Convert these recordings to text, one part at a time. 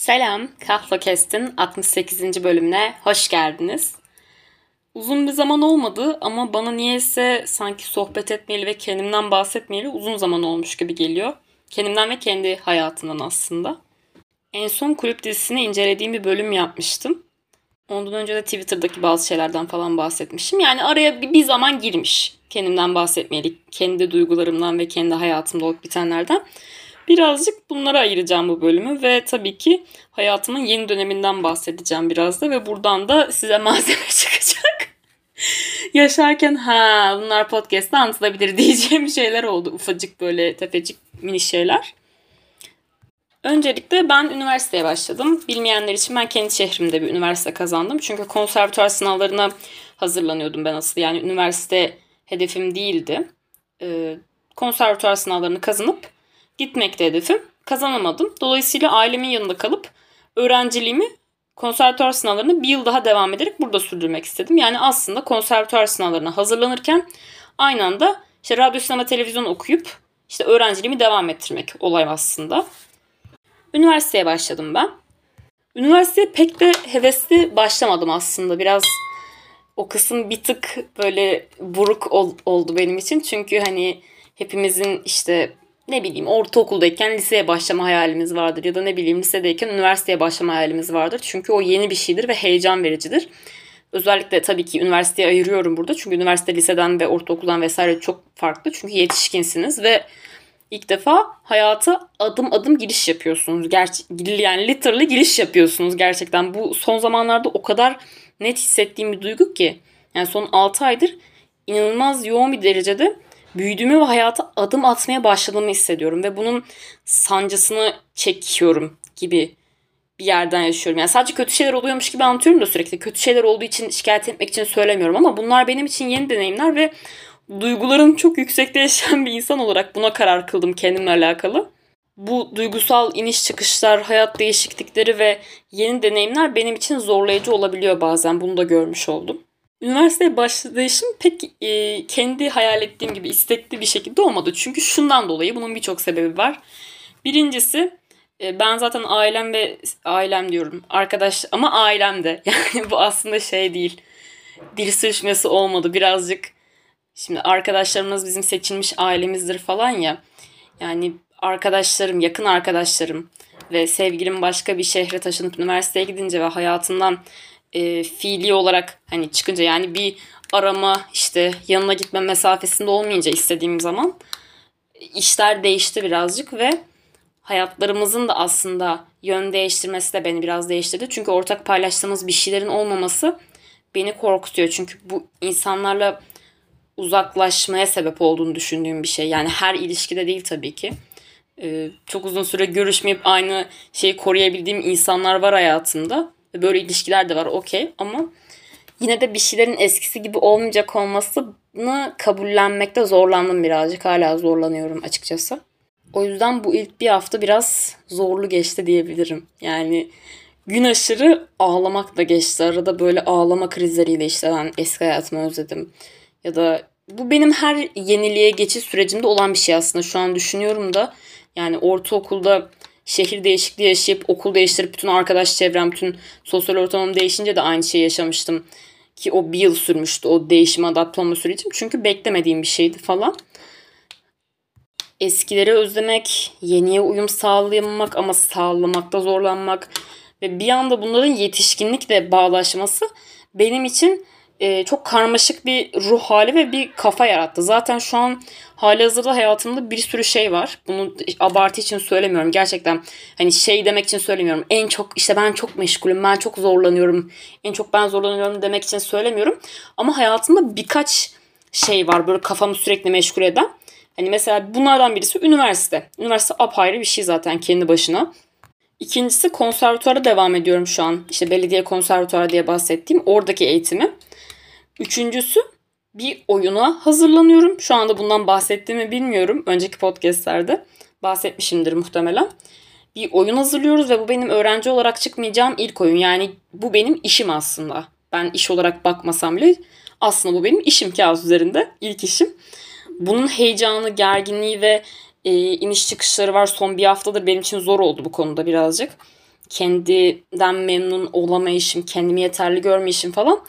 Selam, Kahvakest'in 68. bölümüne hoş geldiniz. Uzun bir zaman olmadı ama bana niyeyse sanki sohbet etmeyeli ve kendimden bahsetmeyeli uzun zaman olmuş gibi geliyor. Kendimden ve kendi hayatımdan aslında. En son kulüp dizisini incelediğim bir bölüm yapmıştım. Ondan önce de Twitter'daki bazı şeylerden falan bahsetmişim. Yani araya bir zaman girmiş kendimden bahsetmeyeli, kendi duygularımdan ve kendi hayatımda olup bitenlerden. Birazcık bunlara ayıracağım bu bölümü ve tabii ki hayatımın yeni döneminden bahsedeceğim biraz da ve buradan da size malzeme çıkacak. Yaşarken ha bunlar podcast'ta anlatılabilir diyeceğim şeyler oldu. Ufacık böyle tefecik mini şeyler. Öncelikle ben üniversiteye başladım. Bilmeyenler için ben kendi şehrimde bir üniversite kazandım. Çünkü konservatuar sınavlarına hazırlanıyordum ben asıl. Yani üniversite hedefim değildi. Ee, konservatuar sınavlarını kazanıp gitmekte hedefim. Kazanamadım. Dolayısıyla ailemin yanında kalıp öğrenciliğimi konservatuar sınavlarını bir yıl daha devam ederek burada sürdürmek istedim. Yani aslında konservatuar sınavlarına hazırlanırken aynı anda işte radyo, sinema, televizyon okuyup işte öğrenciliğimi devam ettirmek olay aslında. Üniversiteye başladım ben. Üniversiteye pek de hevesli başlamadım aslında. Biraz o kısım bir tık böyle buruk ol, oldu benim için. Çünkü hani hepimizin işte ne bileyim ortaokuldayken liseye başlama hayalimiz vardır ya da ne bileyim lisedeyken üniversiteye başlama hayalimiz vardır. Çünkü o yeni bir şeydir ve heyecan vericidir. Özellikle tabii ki üniversiteye ayırıyorum burada. Çünkü üniversite liseden ve ortaokuldan vesaire çok farklı. Çünkü yetişkinsiniz ve ilk defa hayata adım adım giriş yapıyorsunuz. Gerçi yani literally giriş yapıyorsunuz gerçekten. Bu son zamanlarda o kadar net hissettiğim bir duygu ki. Yani son 6 aydır inanılmaz yoğun bir derecede büyüdüğümü ve hayata adım atmaya başladığımı hissediyorum ve bunun sancısını çekiyorum gibi bir yerden yaşıyorum. Yani sadece kötü şeyler oluyormuş gibi anlatıyorum da sürekli. Kötü şeyler olduğu için şikayet etmek için söylemiyorum ama bunlar benim için yeni deneyimler ve duygularım çok yüksekte yaşayan bir insan olarak buna karar kıldım kendimle alakalı. Bu duygusal iniş çıkışlar, hayat değişiklikleri ve yeni deneyimler benim için zorlayıcı olabiliyor bazen. Bunu da görmüş oldum. Üniversiteye başlayışım pek e, kendi hayal ettiğim gibi istekli bir şekilde olmadı. Çünkü şundan dolayı bunun birçok sebebi var. Birincisi e, ben zaten ailem ve ailem diyorum arkadaş ama ailem de yani bu aslında şey değil. Dil sürüşmesi olmadı birazcık. Şimdi arkadaşlarımız bizim seçilmiş ailemizdir falan ya. Yani arkadaşlarım, yakın arkadaşlarım ve sevgilim başka bir şehre taşınıp üniversiteye gidince ve hayatımdan e, fiili olarak hani çıkınca yani bir arama işte yanına gitme mesafesinde olmayınca istediğim zaman işler değişti birazcık ve hayatlarımızın da aslında yön değiştirmesi de beni biraz değiştirdi. Çünkü ortak paylaştığımız bir şeylerin olmaması beni korkutuyor. Çünkü bu insanlarla uzaklaşmaya sebep olduğunu düşündüğüm bir şey. Yani her ilişkide değil tabii ki. Ee, çok uzun süre görüşmeyip aynı şeyi koruyabildiğim insanlar var hayatımda. Böyle ilişkiler de var okey ama yine de bir şeylerin eskisi gibi olmayacak olmasını kabullenmekte zorlandım birazcık. Hala zorlanıyorum açıkçası. O yüzden bu ilk bir hafta biraz zorlu geçti diyebilirim. Yani gün aşırı ağlamak da geçti. Arada böyle ağlama krizleriyle işte ben eski hayatımı özledim. Ya da bu benim her yeniliğe geçiş sürecimde olan bir şey aslında. Şu an düşünüyorum da yani ortaokulda şehir değişikliği yaşayıp okul değiştirip bütün arkadaş çevrem, bütün sosyal ortamım değişince de aynı şeyi yaşamıştım. Ki o bir yıl sürmüştü o değişime adapte sürecim. Çünkü beklemediğim bir şeydi falan. Eskileri özlemek, yeniye uyum sağlayamamak ama sağlamakta zorlanmak ve bir anda bunların yetişkinlikle bağlaşması benim için e, çok karmaşık bir ruh hali ve bir kafa yarattı. Zaten şu an hali hazırda hayatımda bir sürü şey var. Bunu abartı için söylemiyorum. Gerçekten hani şey demek için söylemiyorum. En çok işte ben çok meşgulüm, ben çok zorlanıyorum. En çok ben zorlanıyorum demek için söylemiyorum. Ama hayatımda birkaç şey var böyle kafamı sürekli meşgul eden. Hani mesela bunlardan birisi üniversite. Üniversite apayrı bir şey zaten kendi başına. İkincisi konservatuara devam ediyorum şu an. İşte belediye konservatuarı diye bahsettiğim oradaki eğitimi. Üçüncüsü bir oyuna hazırlanıyorum. Şu anda bundan bahsettiğimi bilmiyorum. Önceki podcastlerde bahsetmişimdir muhtemelen. Bir oyun hazırlıyoruz ve bu benim öğrenci olarak çıkmayacağım ilk oyun. Yani bu benim işim aslında. Ben iş olarak bakmasam bile aslında bu benim işim kağıt üzerinde. ilk işim. Bunun heyecanı, gerginliği ve e, iniş çıkışları var. Son bir haftadır benim için zor oldu bu konuda birazcık. kendiden memnun olamayışım, kendimi yeterli görmeyişim falan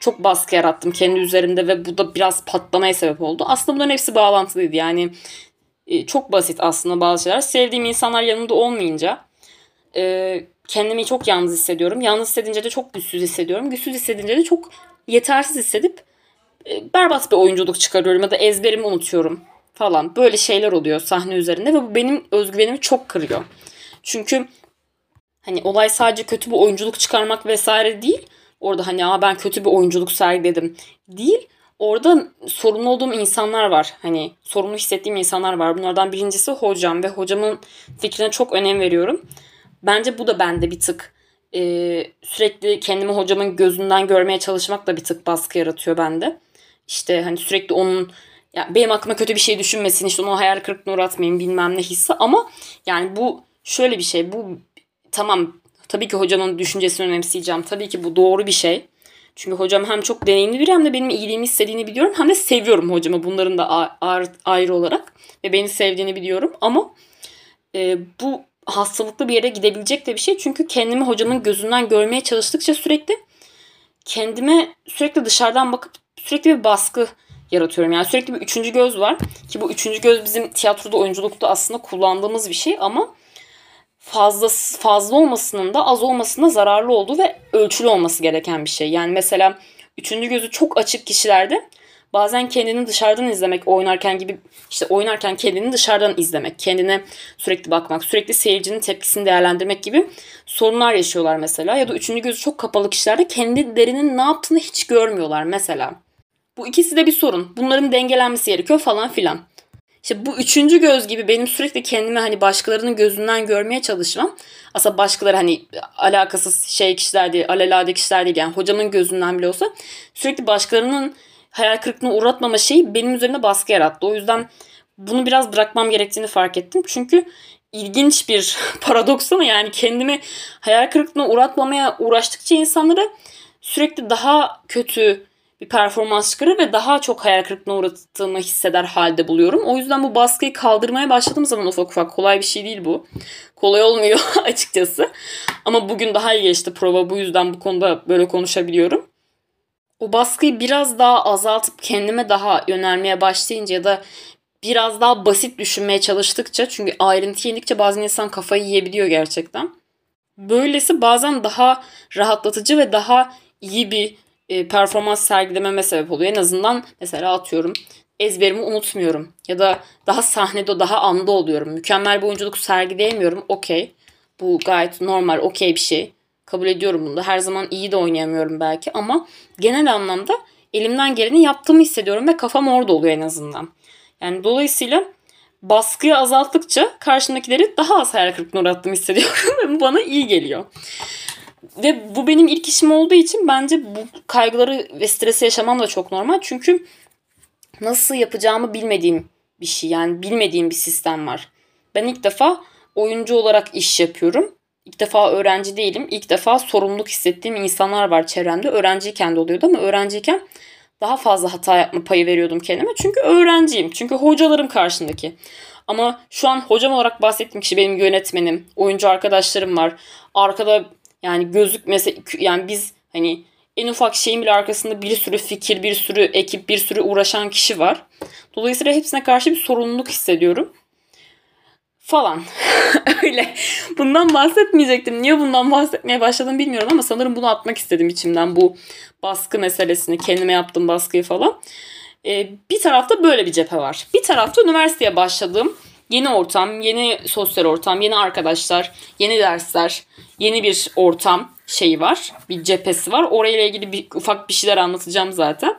çok baskı yarattım kendi üzerimde ve bu da biraz patlamaya sebep oldu. Aslında bunların hepsi bağlantılıydı. Yani e, çok basit aslında bazı şeyler. Sevdiğim insanlar yanımda olmayınca e, kendimi çok yalnız hissediyorum. Yalnız hissedince de çok güçsüz hissediyorum. Güçsüz hissedince de çok yetersiz hissedip e, berbat bir oyunculuk çıkarıyorum ya da ezberimi unutuyorum falan. Böyle şeyler oluyor sahne üzerinde ve bu benim özgüvenimi çok kırıyor. Çünkü hani olay sadece kötü bir oyunculuk çıkarmak vesaire değil. Orada hani Aa, ben kötü bir oyunculuk sergiledim değil. Orada sorumlu olduğum insanlar var. Hani sorumlu hissettiğim insanlar var. Bunlardan birincisi hocam ve hocamın fikrine çok önem veriyorum. Bence bu da bende bir tık e, sürekli kendimi hocamın gözünden görmeye çalışmak da bir tık baskı yaratıyor bende. İşte hani sürekli onun ya benim aklıma kötü bir şey düşünmesin işte onu hayal kırıklığına uğratmayayım bilmem ne hissi ama yani bu şöyle bir şey bu tamam tabii ki hocanın düşüncesini önemseyeceğim. Tabii ki bu doğru bir şey. Çünkü hocam hem çok deneyimli biri hem de benim iyiliğimi istediğini biliyorum. Hem de seviyorum hocamı bunların da ayrı olarak. Ve beni sevdiğini biliyorum. Ama e, bu hastalıklı bir yere gidebilecek de bir şey. Çünkü kendimi hocamın gözünden görmeye çalıştıkça sürekli kendime sürekli dışarıdan bakıp sürekli bir baskı yaratıyorum. Yani sürekli bir üçüncü göz var. Ki bu üçüncü göz bizim tiyatroda, oyunculukta aslında kullandığımız bir şey. Ama fazla fazla olmasının da az olmasının da zararlı olduğu ve ölçülü olması gereken bir şey. Yani mesela üçüncü gözü çok açık kişilerde bazen kendini dışarıdan izlemek oynarken gibi işte oynarken kendini dışarıdan izlemek, kendine sürekli bakmak, sürekli seyircinin tepkisini değerlendirmek gibi sorunlar yaşıyorlar mesela. Ya da üçüncü gözü çok kapalı kişilerde kendilerinin ne yaptığını hiç görmüyorlar mesela. Bu ikisi de bir sorun. Bunların dengelenmesi gerekiyor falan filan. İşte bu üçüncü göz gibi benim sürekli kendimi hani başkalarının gözünden görmeye çalışmam. Aslında başkaları hani alakasız şey kişiler değil, alelade kişiler değil yani hocamın gözünden bile olsa sürekli başkalarının hayal kırıklığına uğratmama şeyi benim üzerinde baskı yarattı. O yüzden bunu biraz bırakmam gerektiğini fark ettim. Çünkü ilginç bir paradoks ama yani kendimi hayal kırıklığına uğratmamaya uğraştıkça insanlara sürekli daha kötü bir performans çıkarır ve daha çok hayal kırıklığına uğrattığımı hisseder halde buluyorum. O yüzden bu baskıyı kaldırmaya başladığım zaman ufak ufak kolay bir şey değil bu. Kolay olmuyor açıkçası. Ama bugün daha iyi geçti prova bu yüzden bu konuda böyle konuşabiliyorum. O baskıyı biraz daha azaltıp kendime daha yönelmeye başlayınca ya da biraz daha basit düşünmeye çalıştıkça çünkü ayrıntı yedikçe bazen insan kafayı yiyebiliyor gerçekten. Böylesi bazen daha rahatlatıcı ve daha iyi bir e, performans sergilememe sebep oluyor. En azından mesela atıyorum ezberimi unutmuyorum. Ya da daha sahnede daha anda oluyorum. Mükemmel bir oyunculuk sergileyemiyorum. Okey. Bu gayet normal, okey bir şey. Kabul ediyorum bunu da. Her zaman iyi de oynayamıyorum belki ama genel anlamda elimden geleni yaptığımı hissediyorum ve kafam orada oluyor en azından. Yani dolayısıyla baskıyı azalttıkça karşımdakileri daha az hayal kırıklığına uğrattığımı hissediyorum ve bu bana iyi geliyor. Ve bu benim ilk işim olduğu için bence bu kaygıları ve stresi yaşamam da çok normal. Çünkü nasıl yapacağımı bilmediğim bir şey yani bilmediğim bir sistem var. Ben ilk defa oyuncu olarak iş yapıyorum. İlk defa öğrenci değilim. İlk defa sorumluluk hissettiğim insanlar var çevremde. Öğrenciyken de oluyordu ama öğrenciyken daha fazla hata yapma payı veriyordum kendime. Çünkü öğrenciyim. Çünkü hocalarım karşındaki. Ama şu an hocam olarak bahsettiğim kişi benim yönetmenim. Oyuncu arkadaşlarım var. Arkada yani gözükmese yani biz hani en ufak şeyin bile arkasında bir sürü fikir, bir sürü ekip, bir sürü uğraşan kişi var. Dolayısıyla hepsine karşı bir sorumluluk hissediyorum. Falan. Öyle. Bundan bahsetmeyecektim. Niye bundan bahsetmeye başladım bilmiyorum ama sanırım bunu atmak istedim içimden. Bu baskı meselesini, kendime yaptığım baskıyı falan. Ee, bir tarafta böyle bir cephe var. Bir tarafta üniversiteye başladığım yeni ortam, yeni sosyal ortam, yeni arkadaşlar, yeni dersler, yeni bir ortam şeyi var. Bir cephesi var. Orayla ilgili bir ufak bir şeyler anlatacağım zaten.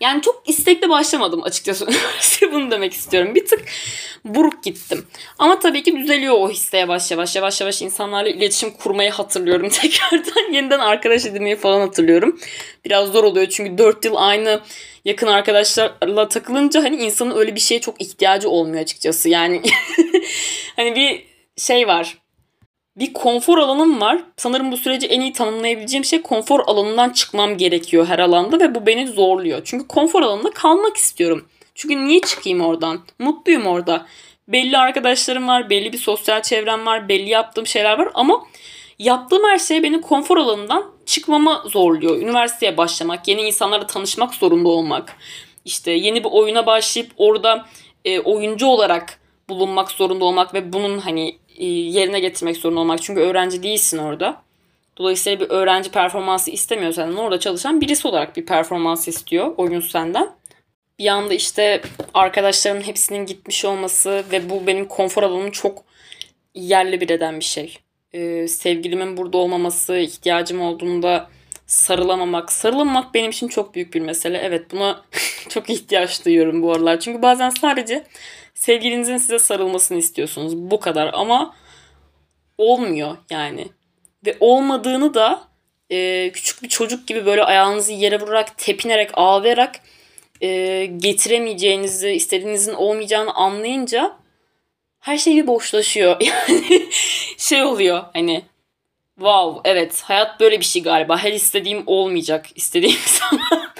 Yani çok istekli başlamadım açıkçası Bunu demek istiyorum. Bir tık buruk gittim. Ama tabii ki düzeliyor o hisse yavaş yavaş. Yavaş yavaş insanlarla iletişim kurmayı hatırlıyorum. Tekrardan yeniden arkadaş edinmeyi falan hatırlıyorum. Biraz zor oluyor çünkü 4 yıl aynı yakın arkadaşlarla takılınca hani insanın öyle bir şeye çok ihtiyacı olmuyor açıkçası. Yani hani bir şey var bir konfor alanım var. Sanırım bu süreci en iyi tanımlayabileceğim şey konfor alanından çıkmam gerekiyor her alanda ve bu beni zorluyor. Çünkü konfor alanında kalmak istiyorum. Çünkü niye çıkayım oradan? Mutluyum orada. belli arkadaşlarım var, belli bir sosyal çevrem var, belli yaptığım şeyler var ama yaptığım her şey beni konfor alanından çıkmama zorluyor. Üniversiteye başlamak, yeni insanlarla tanışmak zorunda olmak, işte yeni bir oyuna başlayıp orada e, oyuncu olarak bulunmak zorunda olmak ve bunun hani e, yerine getirmek zorunda olmak. Çünkü öğrenci değilsin orada. Dolayısıyla bir öğrenci performansı istemiyor senden. Orada çalışan birisi olarak bir performans istiyor oyun senden. Bir anda işte arkadaşlarımın hepsinin gitmiş olması ve bu benim konfor alanımı çok yerli bir eden bir şey. Ee, sevgilimin burada olmaması, ihtiyacım olduğunda sarılamamak. Sarılamamak benim için çok büyük bir mesele. Evet buna çok ihtiyaç duyuyorum bu aralar. Çünkü bazen sadece sevgilinizin size sarılmasını istiyorsunuz. Bu kadar ama olmuyor yani. Ve olmadığını da e, küçük bir çocuk gibi böyle ayağınızı yere vurarak, tepinerek, ağlayarak e, getiremeyeceğinizi, istediğinizin olmayacağını anlayınca her şey bir boşlaşıyor. Yani şey oluyor hani wow evet hayat böyle bir şey galiba. Her istediğim olmayacak istediğim zaman.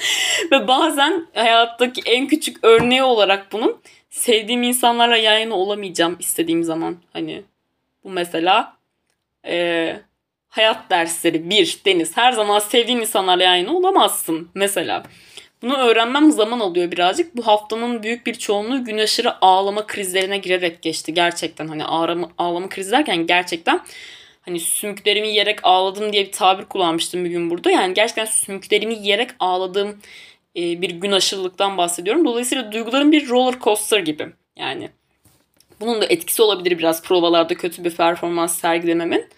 Ve bazen hayattaki en küçük örneği olarak bunun sevdiğim insanlarla yan yana olamayacağım istediğim zaman. Hani bu mesela e, hayat dersleri bir deniz. Her zaman sevdiğin insanlarla yan yana olamazsın mesela. Bunu öğrenmem zaman alıyor birazcık. Bu haftanın büyük bir çoğunluğu gün aşırı ağlama krizlerine girerek geçti. Gerçekten hani ağlama, ağlama kriz derken gerçekten hani sümüklerimi yiyerek ağladım diye bir tabir kullanmıştım bir gün burada. Yani gerçekten sümüklerimi yiyerek ağladığım e, bir gün aşırılıktan bahsediyorum. Dolayısıyla duyguların bir roller coaster gibi. Yani bunun da etkisi olabilir biraz provalarda kötü bir performans sergilememin.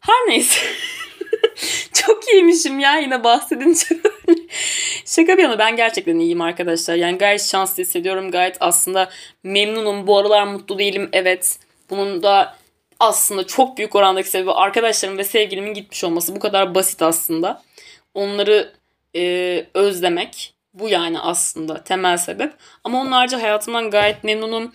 Her neyse. Çok iyiymişim ya yine bahsedince Şaka bir yana ben gerçekten iyiyim arkadaşlar. Yani gayet şanslı hissediyorum. Gayet aslında memnunum. Bu aralar mutlu değilim. Evet. Bunun da aslında çok büyük orandaki sebebi arkadaşlarım ve sevgilimin gitmiş olması. Bu kadar basit aslında. Onları e, özlemek. Bu yani aslında temel sebep. Ama onlarca hayatımdan gayet memnunum.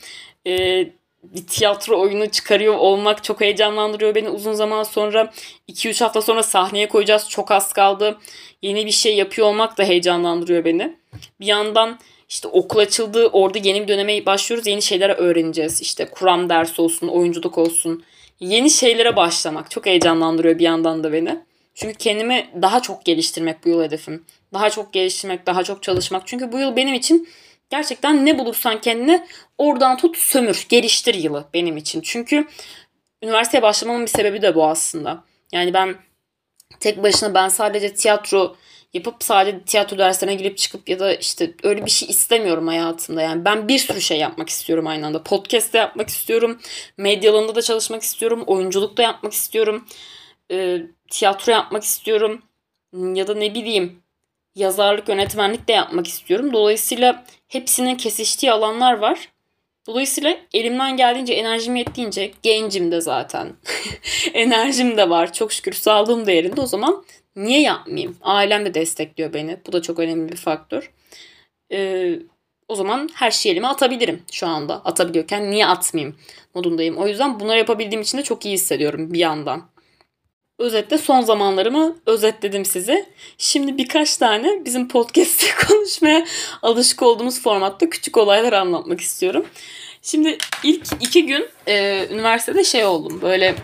E, bir tiyatro oyunu çıkarıyor olmak çok heyecanlandırıyor beni. Uzun zaman sonra 2-3 hafta sonra sahneye koyacağız. Çok az kaldı. Yeni bir şey yapıyor olmak da heyecanlandırıyor beni. Bir yandan işte okul açıldı. Orada yeni bir döneme başlıyoruz. Yeni şeyler öğreneceğiz. İşte kuram dersi olsun, oyunculuk olsun. Yeni şeylere başlamak çok heyecanlandırıyor bir yandan da beni. Çünkü kendimi daha çok geliştirmek bu yıl hedefim. Daha çok geliştirmek, daha çok çalışmak. Çünkü bu yıl benim için gerçekten ne bulursan kendine oradan tut sömür, geliştir yılı benim için. Çünkü üniversiteye başlamamın bir sebebi de bu aslında. Yani ben tek başına ben sadece tiyatro yapıp sadece tiyatro derslerine girip çıkıp ya da işte öyle bir şey istemiyorum hayatımda. Yani ben bir sürü şey yapmak istiyorum aynı anda. Podcast yapmak istiyorum. Medya alanında da çalışmak istiyorum. Oyunculuk da yapmak istiyorum. E, tiyatro yapmak istiyorum. Ya da ne bileyim yazarlık, yönetmenlik de yapmak istiyorum. Dolayısıyla hepsinin kesiştiği alanlar var. Dolayısıyla elimden geldiğince enerjim yettiğince gencim de zaten. Enerjim de var. Çok şükür sağlığım da yerinde. O zaman niye yapmayayım? Ailem de destekliyor beni. Bu da çok önemli bir faktör. Ee, o zaman her şeyi elime atabilirim şu anda. Atabiliyorken niye atmayayım modundayım. O yüzden bunları yapabildiğim için de çok iyi hissediyorum bir yandan. Özetle son zamanlarımı özetledim size. Şimdi birkaç tane bizim podcast'te konuşmaya alışık olduğumuz formatta küçük olaylar anlatmak istiyorum. Şimdi ilk iki gün e, üniversitede şey oldum. Böyle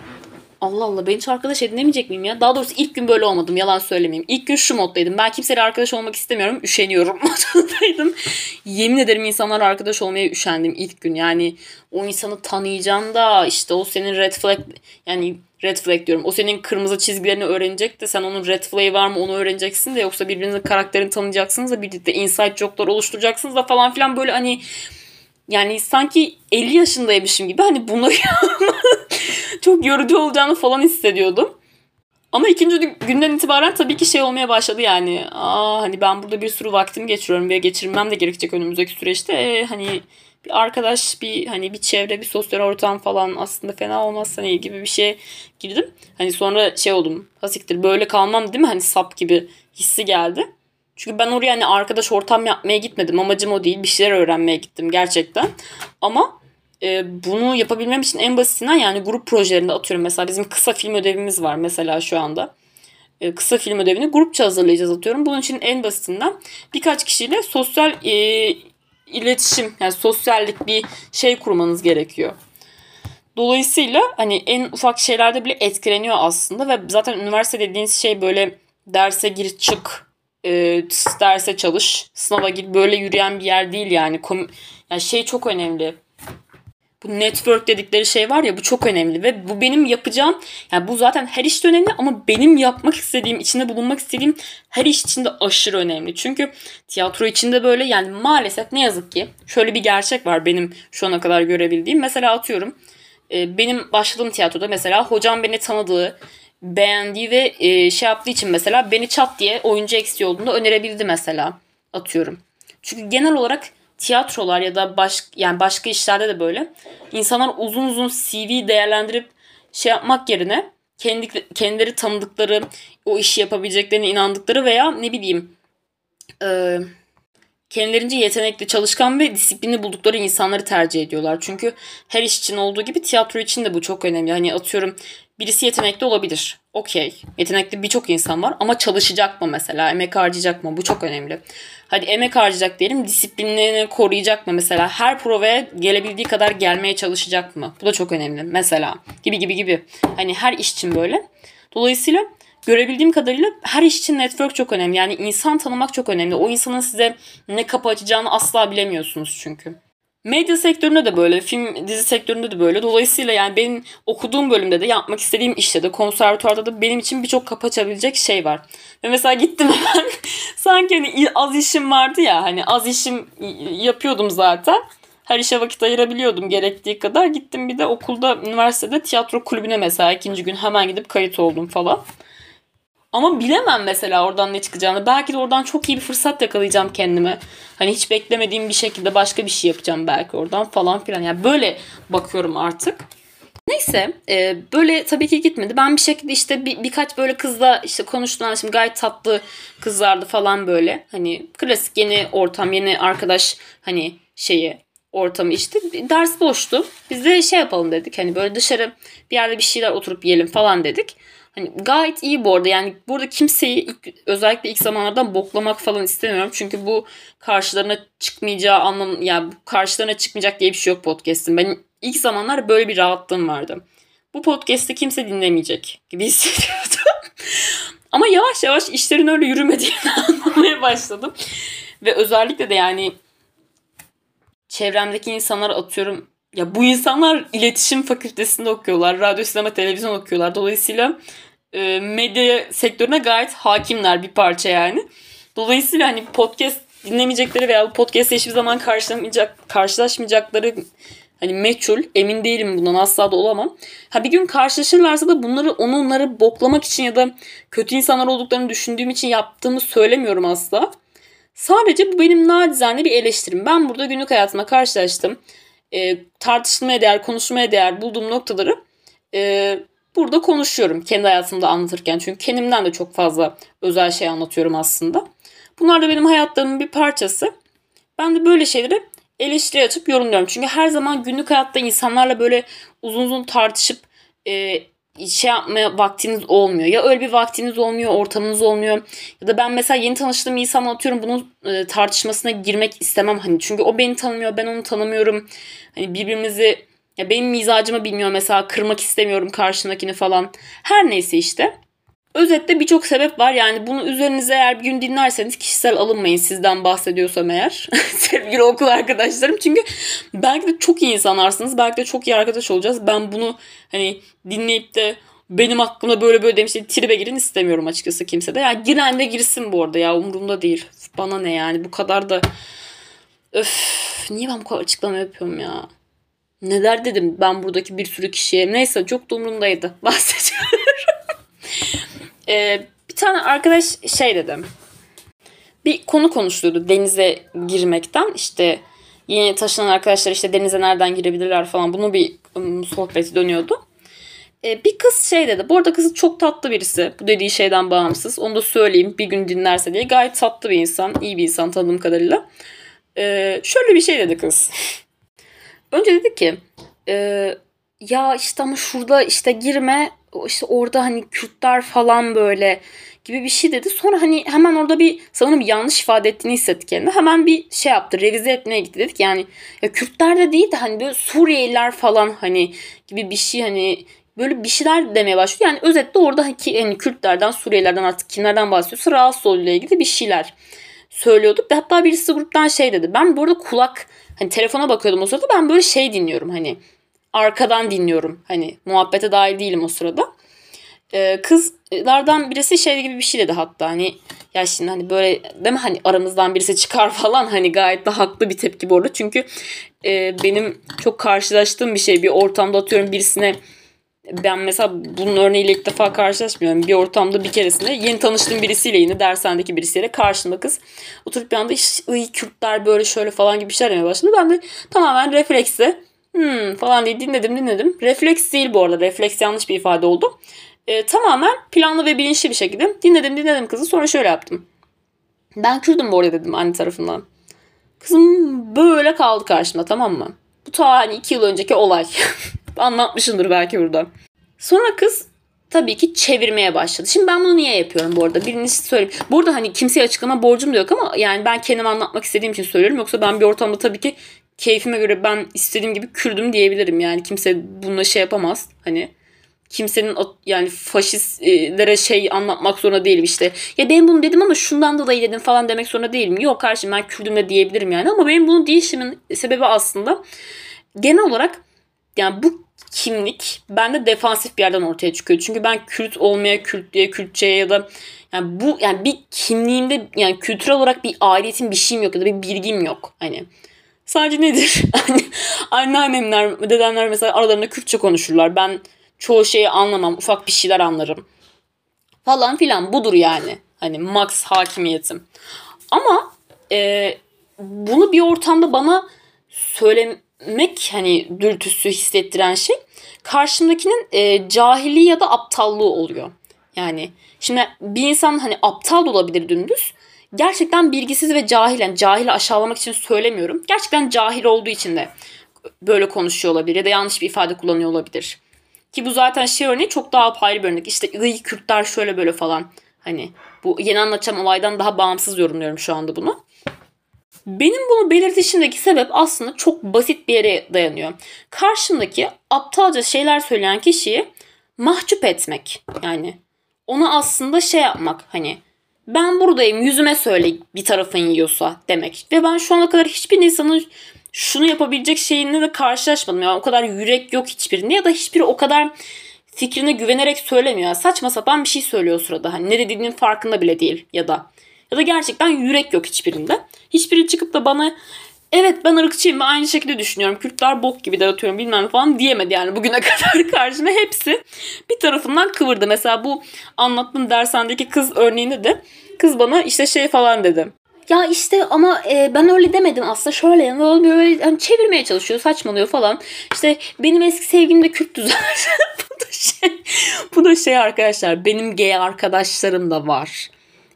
Allah Allah ben hiç arkadaş edinemeyecek miyim ya? Daha doğrusu ilk gün böyle olmadım yalan söylemeyeyim. İlk gün şu moddaydım. Ben kimseyle arkadaş olmak istemiyorum. Üşeniyorum moddaydım. Yemin ederim insanlarla arkadaş olmaya üşendim ilk gün. Yani o insanı tanıyacağım da işte o senin red flag yani red flag diyorum. O senin kırmızı çizgilerini öğrenecek de sen onun red flag'i var mı onu öğreneceksin de yoksa birbirinizin karakterini tanıyacaksınız da birlikte inside joke'lar oluşturacaksınız da falan filan böyle hani yani sanki 50 yaşındaymışım gibi hani bunu çok yorucu olacağını falan hissediyordum. Ama ikinci günden itibaren tabii ki şey olmaya başladı yani. Aa hani ben burada bir sürü vaktimi geçiriyorum ve geçirmem de gerekecek önümüzdeki süreçte. E, hani bir arkadaş, bir hani bir çevre, bir sosyal ortam falan aslında fena olmaz hani gibi bir şey girdim. Hani sonra şey oldum. Hasiktir böyle kalmam değil mi? Hani sap gibi hissi geldi. Çünkü ben oraya hani arkadaş ortam yapmaya gitmedim. Amacım o değil. Bir şeyler öğrenmeye gittim gerçekten. Ama e, bunu yapabilmem için en basitinden yani grup projelerinde atıyorum. Mesela bizim kısa film ödevimiz var mesela şu anda. E, kısa film ödevini grupça hazırlayacağız atıyorum. Bunun için en basitinden birkaç kişiyle sosyal e, iletişim yani sosyallik bir şey kurmanız gerekiyor. Dolayısıyla hani en ufak şeylerde bile etkileniyor aslında ve zaten üniversite dediğiniz şey böyle derse gir çık, e, derse çalış, sınava gir böyle yürüyen bir yer değil yani. Kom yani şey çok önemli. Bu network dedikleri şey var ya bu çok önemli ve bu benim yapacağım yani bu zaten her işte önemli ama benim yapmak istediğim içinde bulunmak istediğim her iş içinde aşırı önemli. Çünkü tiyatro içinde böyle yani maalesef ne yazık ki şöyle bir gerçek var benim şu ana kadar görebildiğim. Mesela atıyorum e, benim başladığım tiyatroda mesela hocam beni tanıdığı beğendiği ve e, şey yaptığı için mesela beni çat diye oyuncu eksiği olduğunda önerebildi mesela atıyorum. Çünkü genel olarak tiyatrolar ya da baş, yani başka işlerde de böyle insanlar uzun uzun CV değerlendirip şey yapmak yerine kendi kendileri tanıdıkları o işi yapabileceklerine inandıkları veya ne bileyim e, kendilerince yetenekli, çalışkan ve disiplinli buldukları insanları tercih ediyorlar. Çünkü her iş için olduğu gibi tiyatro için de bu çok önemli. Hani atıyorum birisi yetenekli olabilir. Okey. Yetenekli birçok insan var ama çalışacak mı mesela? Emek harcayacak mı? Bu çok önemli. Hadi emek harcayacak diyelim. Disiplinini koruyacak mı mesela? Her provaya gelebildiği kadar gelmeye çalışacak mı? Bu da çok önemli. Mesela gibi gibi gibi. Hani her iş için böyle. Dolayısıyla görebildiğim kadarıyla her iş için network çok önemli. Yani insan tanımak çok önemli. O insanın size ne kapı açacağını asla bilemiyorsunuz çünkü. Medya sektöründe de böyle, film dizi sektöründe de böyle. Dolayısıyla yani benim okuduğum bölümde de yapmak istediğim işte de konservatuarda da benim için birçok kapı açabilecek şey var. Ve mesela gittim hemen sanki hani az işim vardı ya hani az işim yapıyordum zaten. Her işe vakit ayırabiliyordum gerektiği kadar. Gittim bir de okulda, üniversitede tiyatro kulübüne mesela ikinci gün hemen gidip kayıt oldum falan. Ama bilemem mesela oradan ne çıkacağını. Belki de oradan çok iyi bir fırsat yakalayacağım kendime. Hani hiç beklemediğim bir şekilde başka bir şey yapacağım belki oradan falan filan. Yani böyle bakıyorum artık. Neyse e, böyle tabii ki gitmedi. Ben bir şekilde işte bir, birkaç böyle kızla işte konuştum. Şimdi gayet tatlı kızlardı falan böyle. Hani klasik yeni ortam, yeni arkadaş hani şeyi ortamı işte. Ders boştu. Biz de şey yapalım dedik. Hani böyle dışarı bir yerde bir şeyler oturup yiyelim falan dedik. Hani gayet iyi bu arada. Yani burada kimseyi ilk, özellikle ilk zamanlardan boklamak falan istemiyorum. Çünkü bu karşılarına çıkmayacağı anlam yani karşılarına çıkmayacak diye bir şey yok podcast'in. Ben ilk zamanlar böyle bir rahatlığım vardı. Bu podcast'i kimse dinlemeyecek gibi hissediyordum. Ama yavaş yavaş işlerin öyle yürümediğini anlamaya başladım. Ve özellikle de yani çevremdeki insanlara atıyorum ya bu insanlar iletişim fakültesinde okuyorlar. Radyo, sinema, televizyon okuyorlar. Dolayısıyla e, medya sektörüne gayet hakimler bir parça yani. Dolayısıyla hani podcast dinlemeyecekleri veya bu podcast'te hiçbir zaman karşılamayacak, karşılaşmayacakları hani meçhul. Emin değilim bundan asla da olamam. Ha bir gün karşılaşırlarsa da bunları onları boklamak için ya da kötü insanlar olduklarını düşündüğüm için yaptığımı söylemiyorum asla. Sadece bu benim nacizane bir eleştirim. Ben burada günlük hayatıma karşılaştım. E, tartışılmaya değer, konuşmaya değer bulduğum noktaları e, burada konuşuyorum kendi hayatımda anlatırken. Çünkü kendimden de çok fazla özel şey anlatıyorum aslında. Bunlar da benim hayatlarımın bir parçası. Ben de böyle şeyleri eleştiri açıp yorumluyorum. Çünkü her zaman günlük hayatta insanlarla böyle uzun uzun tartışıp e, şey yapmaya vaktiniz olmuyor. Ya öyle bir vaktiniz olmuyor, ortamınız olmuyor. Ya da ben mesela yeni tanıştığım insanla atıyorum bunun e, tartışmasına girmek istemem. Hani çünkü o beni tanımıyor, ben onu tanımıyorum. Hani birbirimizi ya benim mizacımı bilmiyor mesela kırmak istemiyorum karşındakini falan. Her neyse işte. Özetle birçok sebep var. Yani bunu üzerinize eğer bir gün dinlerseniz kişisel alınmayın sizden bahsediyorsam eğer. Sevgili okul arkadaşlarım. Çünkü belki de çok iyi insanlarsınız. Belki de çok iyi arkadaş olacağız. Ben bunu hani dinleyip de benim hakkımda böyle böyle demiş tribe girin istemiyorum açıkçası kimse de. Yani giren de girsin bu arada ya umurumda değil. Bana ne yani bu kadar da öf niye ben bu kadar açıklama yapıyorum ya. Neler dedim ben buradaki bir sürü kişiye. Neyse çok da umurumdaydı. Bahsediyorum. ee, bir tane arkadaş şey dedim. Bir konu konuşuyordu denize girmekten. İşte yeni taşınan arkadaşlar işte denize nereden girebilirler falan. Bunu bir um, sohbeti dönüyordu. Ee, bir kız şey dedi. Bu arada kız çok tatlı birisi. Bu dediği şeyden bağımsız. Onu da söyleyeyim bir gün dinlerse diye. Gayet tatlı bir insan. iyi bir insan tanıdığım kadarıyla. Ee, şöyle bir şey dedi kız. Önce dedi ki e, ya işte ama şurada işte girme işte orada hani Kürtler falan böyle gibi bir şey dedi. Sonra hani hemen orada bir sanırım yanlış ifade ettiğini hissetti kendine. Hemen bir şey yaptı. Revize etmeye gitti. Dedik yani ya Kürtler de değil de hani böyle Suriyeliler falan hani gibi bir şey hani böyle bir şeyler demeye başlıyor. Yani özetle orada hani, yani Kürtlerden, Suriyelilerden artık kimlerden bahsediyorsa rahatsız olduğuyla ilgili bir şeyler söylüyorduk. Ve hatta birisi gruptan şey dedi. Ben bu arada kulak hani telefona bakıyordum o sırada ben böyle şey dinliyorum hani arkadan dinliyorum. Hani muhabbete dahil değilim o sırada. Ee, kızlardan birisi şey gibi bir şey dedi hatta hani ya şimdi hani böyle mi hani aramızdan birisi çıkar falan hani gayet de haklı bir tepki bu arada. Çünkü e, benim çok karşılaştığım bir şey bir ortamda atıyorum birisine ben mesela bunun örneğiyle ilk defa karşılaşmıyorum. Bir ortamda bir keresinde yeni tanıştığım birisiyle yine dershanedeki birisiyle karşımda kız oturup bir anda ıy Kürtler böyle şöyle falan gibi bir şeyler demeye başladı. Ben de tamamen refleksle hmm falan diye dinledim dinledim. Refleks değil bu arada. Refleks yanlış bir ifade oldu. Ee, tamamen planlı ve bilinçli bir şekilde dinledim dinledim kızı. Sonra şöyle yaptım. Ben Kürdüm bu arada dedim anne tarafından. Kızım böyle kaldı karşımda tamam mı? Bu ta hani iki yıl önceki olay. Anlatmışımdır belki burada. Sonra kız tabii ki çevirmeye başladı. Şimdi ben bunu niye yapıyorum bu arada? Birini söyleyeyim. Burada hani kimseye açıklama borcum da yok ama yani ben kendimi anlatmak istediğim için söylüyorum. Yoksa ben bir ortamda tabii ki keyfime göre ben istediğim gibi Kürdüm diyebilirim. Yani kimse bununla şey yapamaz. Hani kimsenin yani faşistlere şey anlatmak zorunda değilim işte. Ya ben bunu dedim ama şundan dolayı dedim falan demek zorunda değilim. Yok kardeşim ben Kürdüm de diyebilirim yani. Ama benim bunu değişimin sebebi aslında genel olarak yani bu kimlik bende defansif bir yerden ortaya çıkıyor. Çünkü ben Kürt olmaya, Kürtlüğe, Kürtçe'ye ya da yani bu yani bir kimliğimde yani kültürel olarak bir ailetim bir şeyim yok ya da bir bilgim yok. Hani sadece nedir? Hani anneannemler, dedemler mesela aralarında Kürtçe konuşurlar. Ben çoğu şeyi anlamam. Ufak bir şeyler anlarım. Falan filan budur yani. Hani max hakimiyetim. Ama e, bunu bir ortamda bana söylemek hani dürtüsü hissettiren şey karşımdakinin e, cahilliği ya da aptallığı oluyor. Yani şimdi bir insan hani aptal olabilir dümdüz. Gerçekten bilgisiz ve cahil. Yani cahili aşağılamak için söylemiyorum. Gerçekten cahil olduğu için de böyle konuşuyor olabilir ya da yanlış bir ifade kullanıyor olabilir. Ki bu zaten şey örneği çok daha apayrı bir örnek. İşte ıy Kürtler şöyle böyle falan. Hani bu yeni anlatacağım olaydan daha bağımsız yorumluyorum şu anda bunu. Benim bunu belirtişimdeki sebep aslında çok basit bir yere dayanıyor. Karşımdaki aptalca şeyler söyleyen kişiyi mahcup etmek. Yani ona aslında şey yapmak hani ben buradayım yüzüme söyle bir tarafın yiyorsa demek. Ve ben şu ana kadar hiçbir insanın şunu yapabilecek şeyinle de karşılaşmadım. Yani o kadar yürek yok hiçbirinde ya da hiçbiri o kadar fikrine güvenerek söylemiyor. Yani saçma sapan bir şey söylüyor o sırada. Hani ne dediğinin farkında bile değil ya da. Ya da gerçekten yürek yok hiçbirinde. Hiçbiri çıkıp da bana evet ben ırkçıyım ve aynı şekilde düşünüyorum. Kürtler bok gibi dağıtıyorum bilmem falan diyemedi yani bugüne kadar karşıma hepsi bir tarafından kıvırdı. Mesela bu anlattığım dershanedeki kız örneğinde de kız bana işte şey falan dedi. Ya işte ama e, ben öyle demedim aslında şöyle böyle, yani çevirmeye çalışıyor saçmalıyor falan. İşte benim eski sevgilim de Kürt düzenler. bu da şey bu da şey arkadaşlar benim gay arkadaşlarım da var.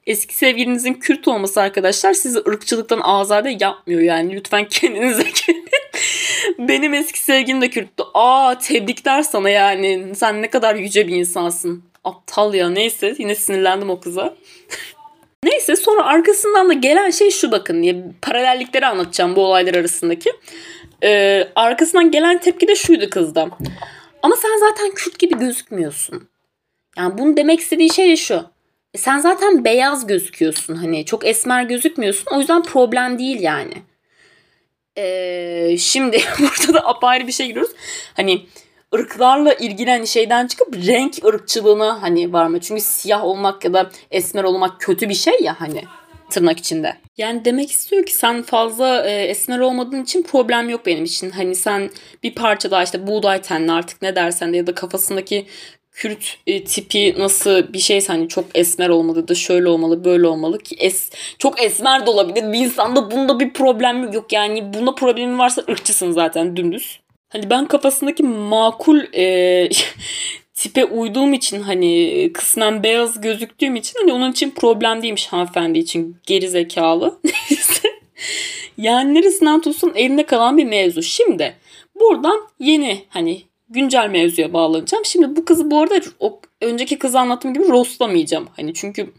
Eski sevgilinizin Kürt olması arkadaşlar sizi ırkçılıktan azade yapmıyor yani. Lütfen kendinize gelin. Benim eski sevgilim de Kürttü. Aa tebrikler sana yani. Sen ne kadar yüce bir insansın. Aptal ya neyse yine sinirlendim o kıza. Neyse sonra arkasından da gelen şey şu bakın diye paralellikleri anlatacağım bu olaylar arasındaki. Ee, arkasından gelen tepki de şuydu kızda. Ama sen zaten Kürt gibi gözükmüyorsun. Yani bunu demek istediği şey de şu. E sen zaten beyaz gözüküyorsun hani çok esmer gözükmüyorsun o yüzden problem değil yani. Ee, şimdi burada da apayrı bir şey giriyoruz. Hani ırklarla ilgili şeyden çıkıp renk ırkçılığına hani var mı? Çünkü siyah olmak ya da esmer olmak kötü bir şey ya hani tırnak içinde. Yani demek istiyor ki sen fazla e, esmer olmadığın için problem yok benim için. Hani sen bir parça daha işte buğday tenli artık ne dersen de ya da kafasındaki Kürt e, tipi nasıl bir şeyse hani çok esmer olmalı da şöyle olmalı böyle olmalı ki es çok esmer de olabilir. Bir insanda bunda bir problem yok. Yani buna problemi varsa ırkçısın zaten dümdüz. Hani ben kafasındaki makul e, tipe uyduğum için hani kısmen beyaz gözüktüğüm için hani onun için problem değilmiş hanımefendi için geri zekalı. yani neresinden tutsun elinde kalan bir mevzu. Şimdi buradan yeni hani güncel mevzuya bağlanacağım. Şimdi bu kızı bu arada o önceki kızı anlattığım gibi rostlamayacağım. Hani çünkü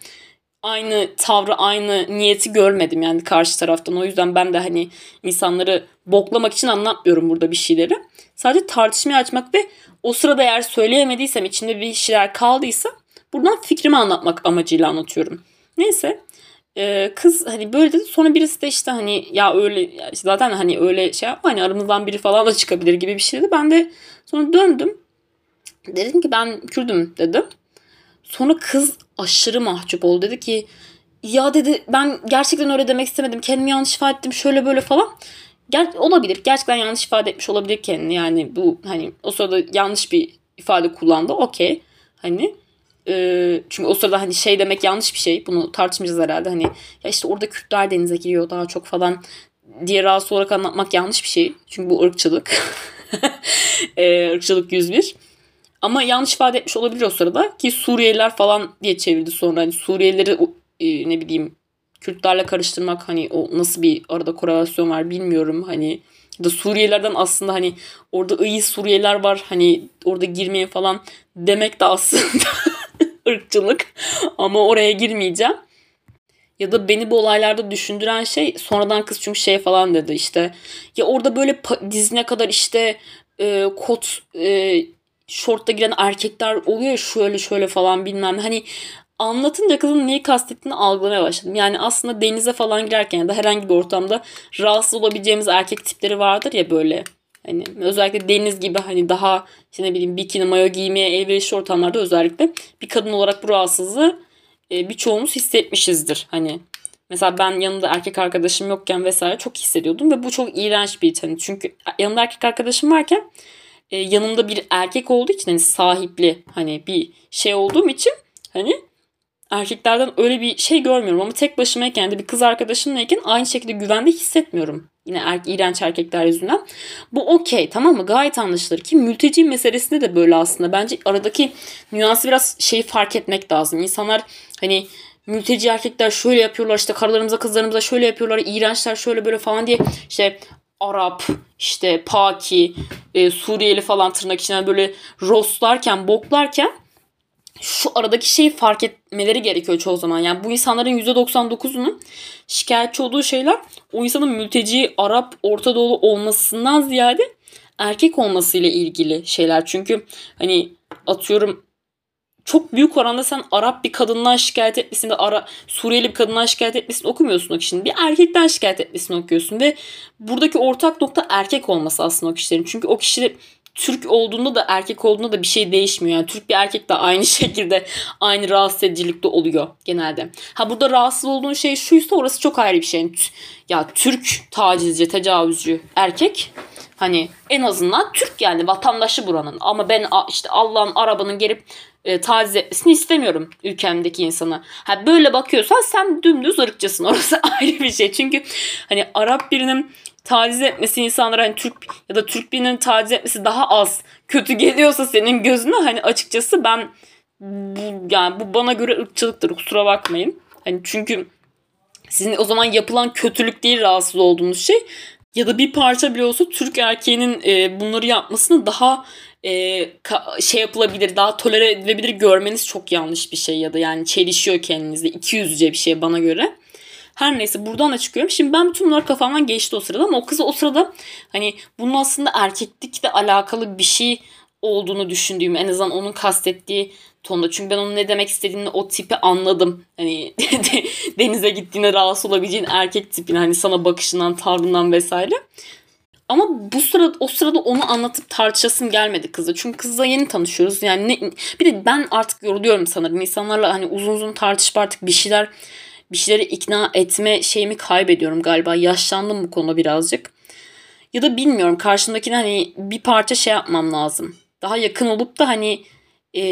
aynı tavrı, aynı niyeti görmedim yani karşı taraftan. O yüzden ben de hani insanları boklamak için anlatmıyorum burada bir şeyleri. Sadece tartışmayı açmak ve o sırada eğer söyleyemediysem, içinde bir şeyler kaldıysa buradan fikrimi anlatmak amacıyla anlatıyorum. Neyse ee, kız hani böyle dedi sonra birisi de işte hani ya öyle zaten hani öyle şey yapma hani aramızdan biri falan da çıkabilir gibi bir şey dedi. Ben de sonra döndüm. Dedim ki ben Kürdüm dedim. Sonra kız aşırı mahcup oldu. Dedi ki ya dedi ben gerçekten öyle demek istemedim. Kendimi yanlış ifade ettim şöyle böyle falan. Ger olabilir. Gerçekten yanlış ifade etmiş olabilir kendini. Yani bu hani o sırada yanlış bir ifade kullandı. Okey. Hani e, çünkü o sırada hani şey demek yanlış bir şey. Bunu tartışmayacağız herhalde. Hani ya işte orada Kürtler denize giriyor daha çok falan diye rahatsız olarak anlatmak yanlış bir şey. Çünkü bu ırkçılık. e, ırkçılık 101. Ama yanlış ifade etmiş olabilir o sırada. Ki Suriyeliler falan diye çevirdi sonra. Hani Suriyelileri e, ne bileyim Kürtlerle karıştırmak hani o nasıl bir arada korelasyon var bilmiyorum. Hani da Suriyelilerden aslında hani orada iyi Suriyeliler var hani orada girmeyin falan demek de aslında ırkçılık ama oraya girmeyeceğim. Ya da beni bu olaylarda düşündüren şey sonradan kız çünkü şey falan dedi işte ya orada böyle dizine kadar işte e, kot e, şortta giren erkekler oluyor şöyle şöyle falan bilmem hani anlatınca kızın neyi kastettiğini algılamaya başladım. Yani aslında denize falan girerken ya da herhangi bir ortamda rahatsız olabileceğimiz erkek tipleri vardır ya böyle. Hani özellikle deniz gibi hani daha işte ne bileyim bikini mayo giymeye elverişli ortamlarda özellikle bir kadın olarak bu rahatsızlığı e, birçoğumuz hissetmişizdir. Hani mesela ben yanımda erkek arkadaşım yokken vesaire çok hissediyordum ve bu çok iğrenç bir hani çünkü yanımda erkek arkadaşım varken e, yanımda bir erkek olduğu için hani sahipli hani bir şey olduğum için hani erkeklerden öyle bir şey görmüyorum ama tek başımayken de bir kız arkadaşımlayken aynı şekilde güvende hissetmiyorum. Yine er, iğrenç erkekler yüzünden. Bu okey tamam mı? Gayet anlaşılır ki mülteci meselesinde de böyle aslında. Bence aradaki nüansı biraz şeyi fark etmek lazım. İnsanlar hani mülteci erkekler şöyle yapıyorlar işte karılarımıza kızlarımıza şöyle yapıyorlar iğrençler şöyle böyle falan diye işte Arap işte Paki e, Suriyeli falan tırnak içinden böyle rostlarken boklarken şu aradaki şeyi fark etmeleri gerekiyor çoğu zaman. Yani bu insanların %99'unun şikayetçi olduğu şeyler o insanın mülteci, Arap, Orta Doğulu olmasından ziyade erkek olmasıyla ilgili şeyler. Çünkü hani atıyorum çok büyük oranda sen Arap bir kadından şikayet etmesini, Ara, Suriyeli bir kadından şikayet etmesini okumuyorsun o kişinin. Bir erkekten şikayet etmesini okuyorsun ve buradaki ortak nokta erkek olması aslında o kişilerin. Çünkü o kişi Türk olduğunda da erkek olduğunda da bir şey değişmiyor. Yani Türk bir erkek de aynı şekilde aynı rahatsız edicilikte oluyor genelde. Ha burada rahatsız olduğun şey şuysa orası çok ayrı bir şey. Ya Türk tacizci, tecavüzcü erkek hani en azından Türk yani vatandaşı buranın. Ama ben işte Allah'ın arabanın gelip e, taciz etmesini istemiyorum ülkemdeki insana. Ha böyle bakıyorsan sen dümdüz ırkçısın. Orası ayrı bir şey. Çünkü hani Arap birinin taciz etmesi insanlara hani Türk ya da Türk birinin taciz etmesi daha az kötü geliyorsa senin gözüne hani açıkçası ben bu yani bu bana göre ırkçılıktır kusura bakmayın. Hani çünkü sizin o zaman yapılan kötülük değil rahatsız olduğunuz şey ya da bir parça bile olsa Türk erkeğinin e, bunları yapmasını daha e, ka- şey yapılabilir, daha tolere edilebilir görmeniz çok yanlış bir şey ya da yani çelişiyor kendinizde. 200'ce bir şey bana göre. Her neyse buradan da çıkıyorum. Şimdi ben bütün bunlar kafamdan geçti o sırada ama o kız o sırada hani bunun aslında erkeklikle alakalı bir şey olduğunu düşündüğüm en azından onun kastettiği tonda. Çünkü ben onun ne demek istediğini o tipi anladım. Hani denize gittiğinde rahatsız olabileceğin erkek tipini hani sana bakışından, tavrından vesaire. Ama bu sırada o sırada onu anlatıp tartışasım gelmedi kızla. Çünkü kızla yeni tanışıyoruz. Yani ne, bir de ben artık yoruluyorum sanırım. İnsanlarla hani uzun uzun tartışıp artık bir şeyler bir şeyleri ikna etme şeyimi kaybediyorum galiba. Yaşlandım bu konuda birazcık. Ya da bilmiyorum karşımdakine hani bir parça şey yapmam lazım. Daha yakın olup da hani e,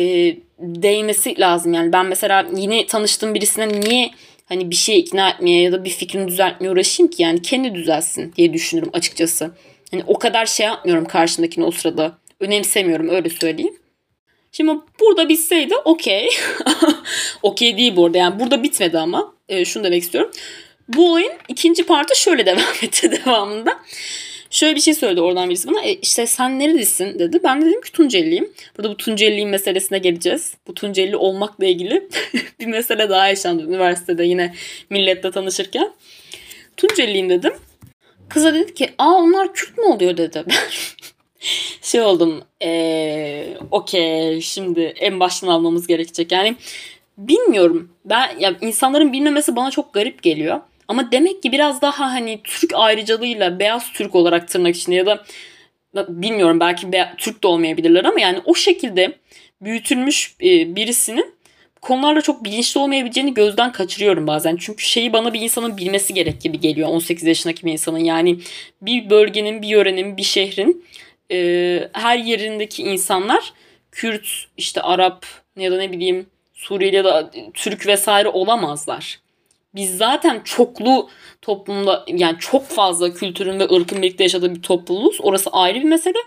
değmesi lazım. Yani ben mesela yine tanıştığım birisine niye hani bir şey ikna etmeye ya da bir fikrini düzeltmeye uğraşayım ki yani kendi düzelsin diye düşünürüm açıkçası. Hani o kadar şey yapmıyorum karşındakini o sırada. Önemsemiyorum öyle söyleyeyim. Şimdi burada bitseydi okey. okey değil bu arada yani burada bitmedi ama e, şunu demek istiyorum. Bu olayın ikinci partı şöyle devam etti devamında. Şöyle bir şey söyledi oradan birisi bana. E, işte sen nerelisin dedi. Ben de dedim ki Tunceliyim. Burada bu Tunceliliğin meselesine geleceğiz. Bu Tunceli olmakla ilgili bir mesele daha yaşandı üniversitede yine milletle tanışırken. Tunceliyim dedim. Kıza dedi ki aa onlar Kürt mü oluyor dedi. şey oldum ee, okey şimdi en baştan almamız gerekecek. Yani bilmiyorum ben ya insanların bilmemesi bana çok garip geliyor. Ama demek ki biraz daha hani Türk ayrıcalığıyla beyaz Türk olarak tırnak içinde ya da bilmiyorum belki be- Türk de olmayabilirler ama yani o şekilde büyütülmüş e, birisinin konularla çok bilinçli olmayabileceğini gözden kaçırıyorum bazen. Çünkü şeyi bana bir insanın bilmesi gerek gibi geliyor 18 yaşındaki bir insanın. Yani bir bölgenin, bir yörenin, bir şehrin e, her yerindeki insanlar Kürt, işte Arap ya da ne bileyim Suriyeli ya da Türk vesaire olamazlar. Biz zaten çoklu toplumda yani çok fazla kültürün ve ırkın birlikte yaşadığı bir topluluğuz. Orası ayrı bir mesele.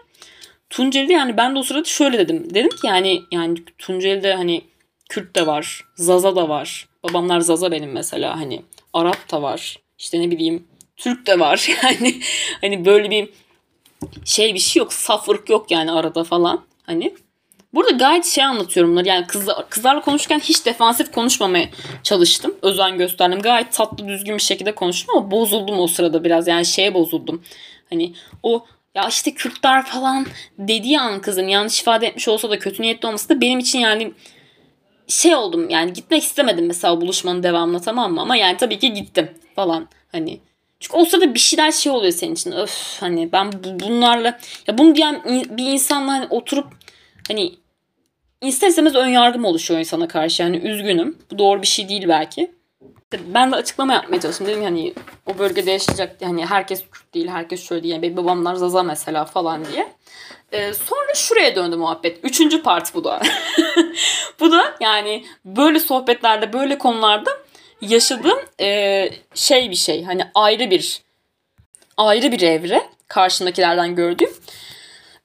Tunceli'de yani ben de o sırada şöyle dedim. Dedim ki yani yani Tunceli'de hani Kürt de var, Zaza da var. Babamlar Zaza benim mesela hani Arap da var. İşte ne bileyim Türk de var. Yani hani böyle bir şey bir şey yok. Saf ırk yok yani arada falan. Hani Burada gayet şey anlatıyorum. Yani kızlar, kızlarla konuşurken hiç defansif konuşmamaya çalıştım. Özen gösterdim. Gayet tatlı düzgün bir şekilde konuştum ama bozuldum o sırada biraz. Yani şeye bozuldum. Hani o ya işte Kürtler falan dediği an kızın yanlış ifade etmiş olsa da kötü niyetli olması da benim için yani şey oldum yani gitmek istemedim mesela buluşmanın devamına tamam mı ama yani tabii ki gittim falan hani çünkü o sırada bir şeyler şey oluyor senin için öf hani ben bunlarla ya bunu diyen bir insanla hani oturup hani ister istemez ön yargım oluşuyor insana karşı. Yani üzgünüm. Bu doğru bir şey değil belki. Ben de açıklama yapmaya çalıştım. Dedim hani o bölgede yaşayacak hani herkes Kürt değil, herkes şöyle değil. Yani babamlar Zaza mesela falan diye. Ee, sonra şuraya döndü muhabbet. Üçüncü part bu da. bu da yani böyle sohbetlerde, böyle konularda yaşadığım e, şey bir şey. Hani ayrı bir ayrı bir evre karşındakilerden gördüğüm.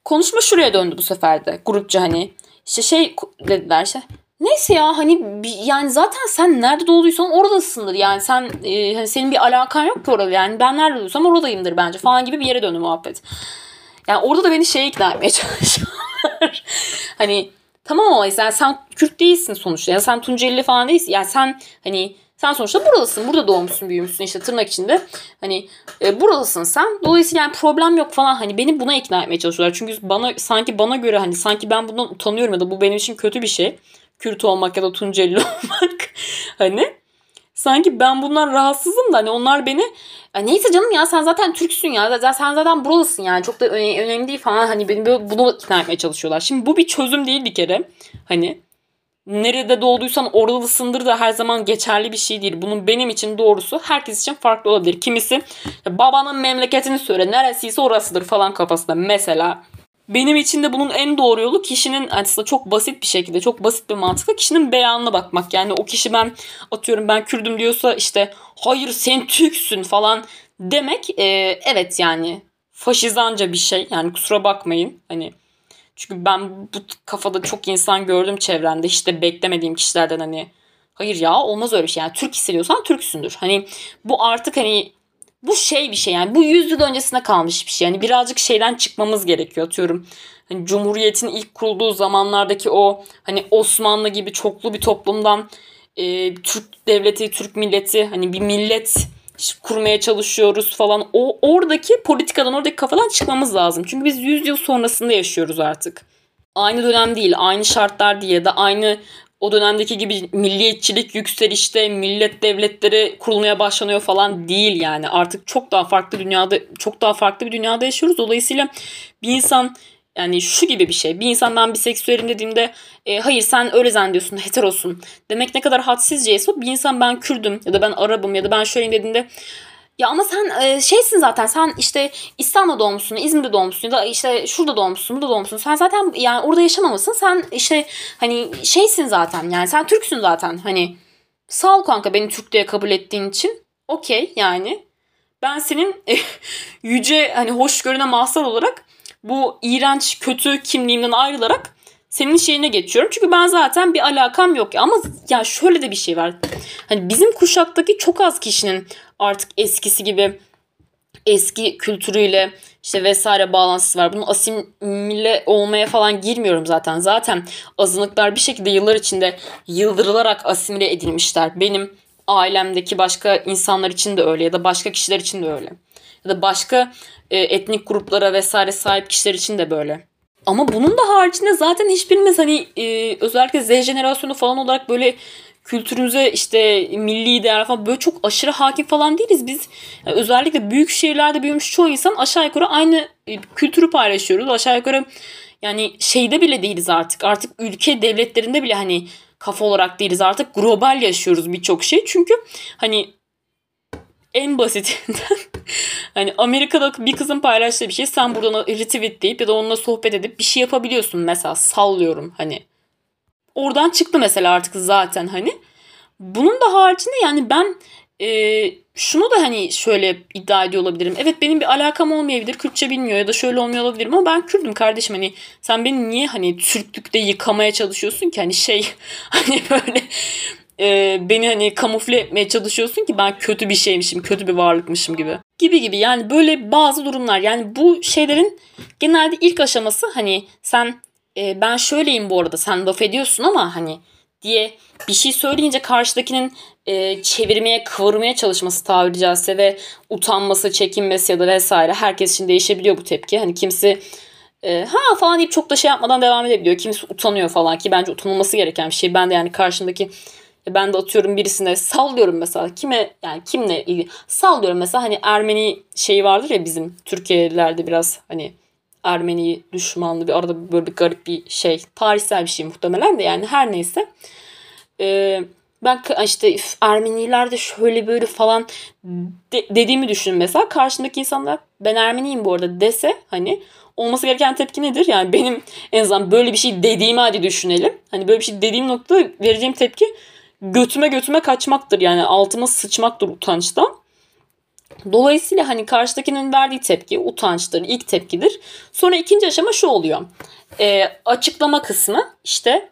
Konuşma şuraya döndü bu sefer de. Grupça hani işte şey dediler işte Neyse ya hani yani zaten sen nerede doğduysan oradasındır. Yani sen e, hani senin bir alakan yok ki orada. Yani ben nerede doğduysam oradayımdır bence falan gibi bir yere döndü muhabbet. Yani orada da beni şeye ikna etmeye çalışıyorlar. hani tamam ama yani sen Kürt değilsin sonuçta. Yani sen Tunceli falan değilsin. Yani sen hani sen sonuçta buradasın. Burada doğmuşsun, büyümüşsün işte tırnak içinde. Hani e, buradasın sen. Dolayısıyla yani problem yok falan. Hani beni buna ikna etmeye çalışıyorlar. Çünkü bana sanki bana göre hani sanki ben bundan utanıyorum ya da bu benim için kötü bir şey. Kürt olmak ya da Tunceli olmak. hani sanki ben bundan rahatsızım da hani onlar beni neyse canım ya sen zaten Türksün ya sen zaten buralısın yani çok da önemli değil falan hani beni böyle bunu ikna etmeye çalışıyorlar. Şimdi bu bir çözüm değil bir kere. Hani nerede doğduysan oradasındır da her zaman geçerli bir şey değil. Bunun benim için doğrusu herkes için farklı olabilir. Kimisi babanın memleketini söyle neresiyse orasıdır falan kafasında mesela. Benim için de bunun en doğru yolu kişinin aslında çok basit bir şekilde, çok basit bir mantıkla kişinin beyanına bakmak. Yani o kişi ben atıyorum ben Kürdüm diyorsa işte hayır sen Türksün falan demek e, evet yani faşizanca bir şey. Yani kusura bakmayın. Hani çünkü ben bu kafada çok insan gördüm çevremde. işte beklemediğim kişilerden hani hayır ya olmaz öyle bir şey. Yani Türk hissediyorsan Türksündür. Hani bu artık hani bu şey bir şey yani bu yüzyıl öncesine kalmış bir şey. Yani birazcık şeyden çıkmamız gerekiyor atıyorum. Hani Cumhuriyet'in ilk kurulduğu zamanlardaki o hani Osmanlı gibi çoklu bir toplumdan e, Türk devleti, Türk milleti hani bir millet kurmaya çalışıyoruz falan. O oradaki politikadan, oradaki kafadan çıkmamız lazım. Çünkü biz 100 yıl sonrasında yaşıyoruz artık. Aynı dönem değil, aynı şartlar değil ya da aynı o dönemdeki gibi milliyetçilik yükselişte millet devletleri kurulmaya başlanıyor falan değil yani. Artık çok daha farklı dünyada çok daha farklı bir dünyada yaşıyoruz. Dolayısıyla bir insan yani şu gibi bir şey. Bir insan ben biseksüelim dediğimde e, hayır sen öyle zannediyorsun heterosun demek ne kadar hadsizceyse bir insan ben Kürdüm ya da ben Arabım ya da ben şöyleyim dediğinde ya ama sen e, şeysin zaten sen işte İstanbul'da doğmuşsun, İzmir'de doğmuşsun ya da işte şurada doğmuşsun, burada doğmuşsun. Sen zaten yani orada yaşamamışsın. Sen işte hani şeysin zaten yani sen Türksün zaten. Hani sağ ol kanka beni Türk diye kabul ettiğin için. Okey yani. Ben senin yüce hani hoşgörüne mahsar olarak bu iğrenç kötü kimliğimden ayrılarak senin şeyine geçiyorum. Çünkü ben zaten bir alakam yok. Ama ya şöyle de bir şey var. Hani bizim kuşaktaki çok az kişinin artık eskisi gibi eski kültürüyle işte vesaire bağlantısı var. Bunun asimile olmaya falan girmiyorum zaten. Zaten azınlıklar bir şekilde yıllar içinde yıldırılarak asimile edilmişler. Benim ailemdeki başka insanlar için de öyle ya da başka kişiler için de öyle. Ya da başka e, etnik gruplara vesaire sahip kişiler için de böyle. Ama bunun da haricinde zaten hiçbirimiz hani e, özellikle Z jenerasyonu falan olarak böyle kültürümüze işte milli değer falan böyle çok aşırı hakim falan değiliz. Biz yani özellikle büyük şehirlerde büyümüş çoğu insan aşağı yukarı aynı e, kültürü paylaşıyoruz. Aşağı yukarı yani şeyde bile değiliz artık. Artık ülke devletlerinde bile hani kafa olarak değiliz. Artık global yaşıyoruz birçok şey. Çünkü hani en basitinden hani Amerika'da bir kızın paylaştığı bir şey sen buradan retweetleyip ya da onunla sohbet edip bir şey yapabiliyorsun mesela sallıyorum hani. Oradan çıktı mesela artık zaten hani. Bunun da haricinde yani ben e, şunu da hani şöyle iddia ediyor olabilirim. Evet benim bir alakam olmayabilir. Kürtçe bilmiyor ya da şöyle olmuyor olabilirim ama ben Kürdüm kardeşim. Hani sen beni niye hani Türklükte yıkamaya çalışıyorsun ki? Hani şey hani böyle e, beni hani kamufle etmeye çalışıyorsun ki ben kötü bir şeymişim, kötü bir varlıkmışım gibi. Gibi gibi yani böyle bazı durumlar yani bu şeylerin genelde ilk aşaması hani sen e, ben şöyleyim bu arada sen laf ediyorsun ama hani diye bir şey söyleyince karşıdakinin e, çevirmeye, kıvırmaya çalışması tabiri caizse ve utanması, çekinmesi ya da vesaire herkes için değişebiliyor bu tepki. Hani kimisi e, ha falan deyip çok da şey yapmadan devam edebiliyor. Kimisi utanıyor falan ki bence utanılması gereken bir şey. Ben de yani karşımdaki ben de atıyorum birisine sallıyorum mesela kime yani kimle ilgili sallıyorum mesela hani Ermeni şeyi vardır ya bizim Türkiye'lerde biraz hani Ermeni düşmanlı bir arada böyle bir garip bir şey tarihsel bir şey muhtemelen de yani her neyse ee, ben işte Ermeniler de şöyle böyle falan de, dediğimi düşün mesela karşımdaki insanlar ben Ermeniyim bu arada dese hani olması gereken tepki nedir? Yani benim en azından böyle bir şey dediğimi hadi düşünelim. Hani böyle bir şey dediğim nokta vereceğim tepki götüme götüme kaçmaktır. Yani altıma sıçmaktır utançtan. Dolayısıyla hani karşıdakinin verdiği tepki utançtır, ilk tepkidir. Sonra ikinci aşama şu oluyor. E, açıklama kısmı işte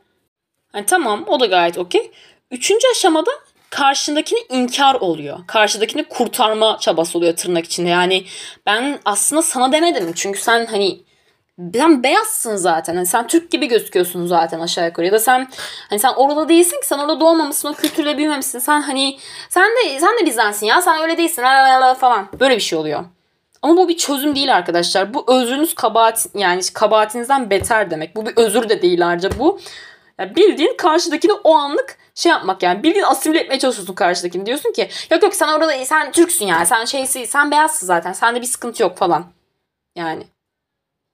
hani tamam o da gayet okey. Üçüncü aşamada karşındakini inkar oluyor. Karşıdakini kurtarma çabası oluyor tırnak içinde. Yani ben aslında sana demedim. Çünkü sen hani sen beyazsın zaten. Hani sen Türk gibi gözüküyorsun zaten aşağı yukarı. Ya da sen hani sen orada değilsin ki sen orada doğmamışsın, o kültürle büyümemişsin. Sen hani sen de sen de bizdensin ya. Sen öyle değilsin falan. Böyle bir şey oluyor. Ama bu bir çözüm değil arkadaşlar. Bu özrünüz kabahat yani kabahatinizden beter demek. Bu bir özür de değil ayrıca bu. Yani bildiğin karşıdakini o anlık şey yapmak yani bildiğin asimile etmeye çalışıyorsun karşıdakini. Diyorsun ki yok yok sen orada sen Türksün yani sen şeysi sen beyazsın zaten sende bir sıkıntı yok falan. Yani.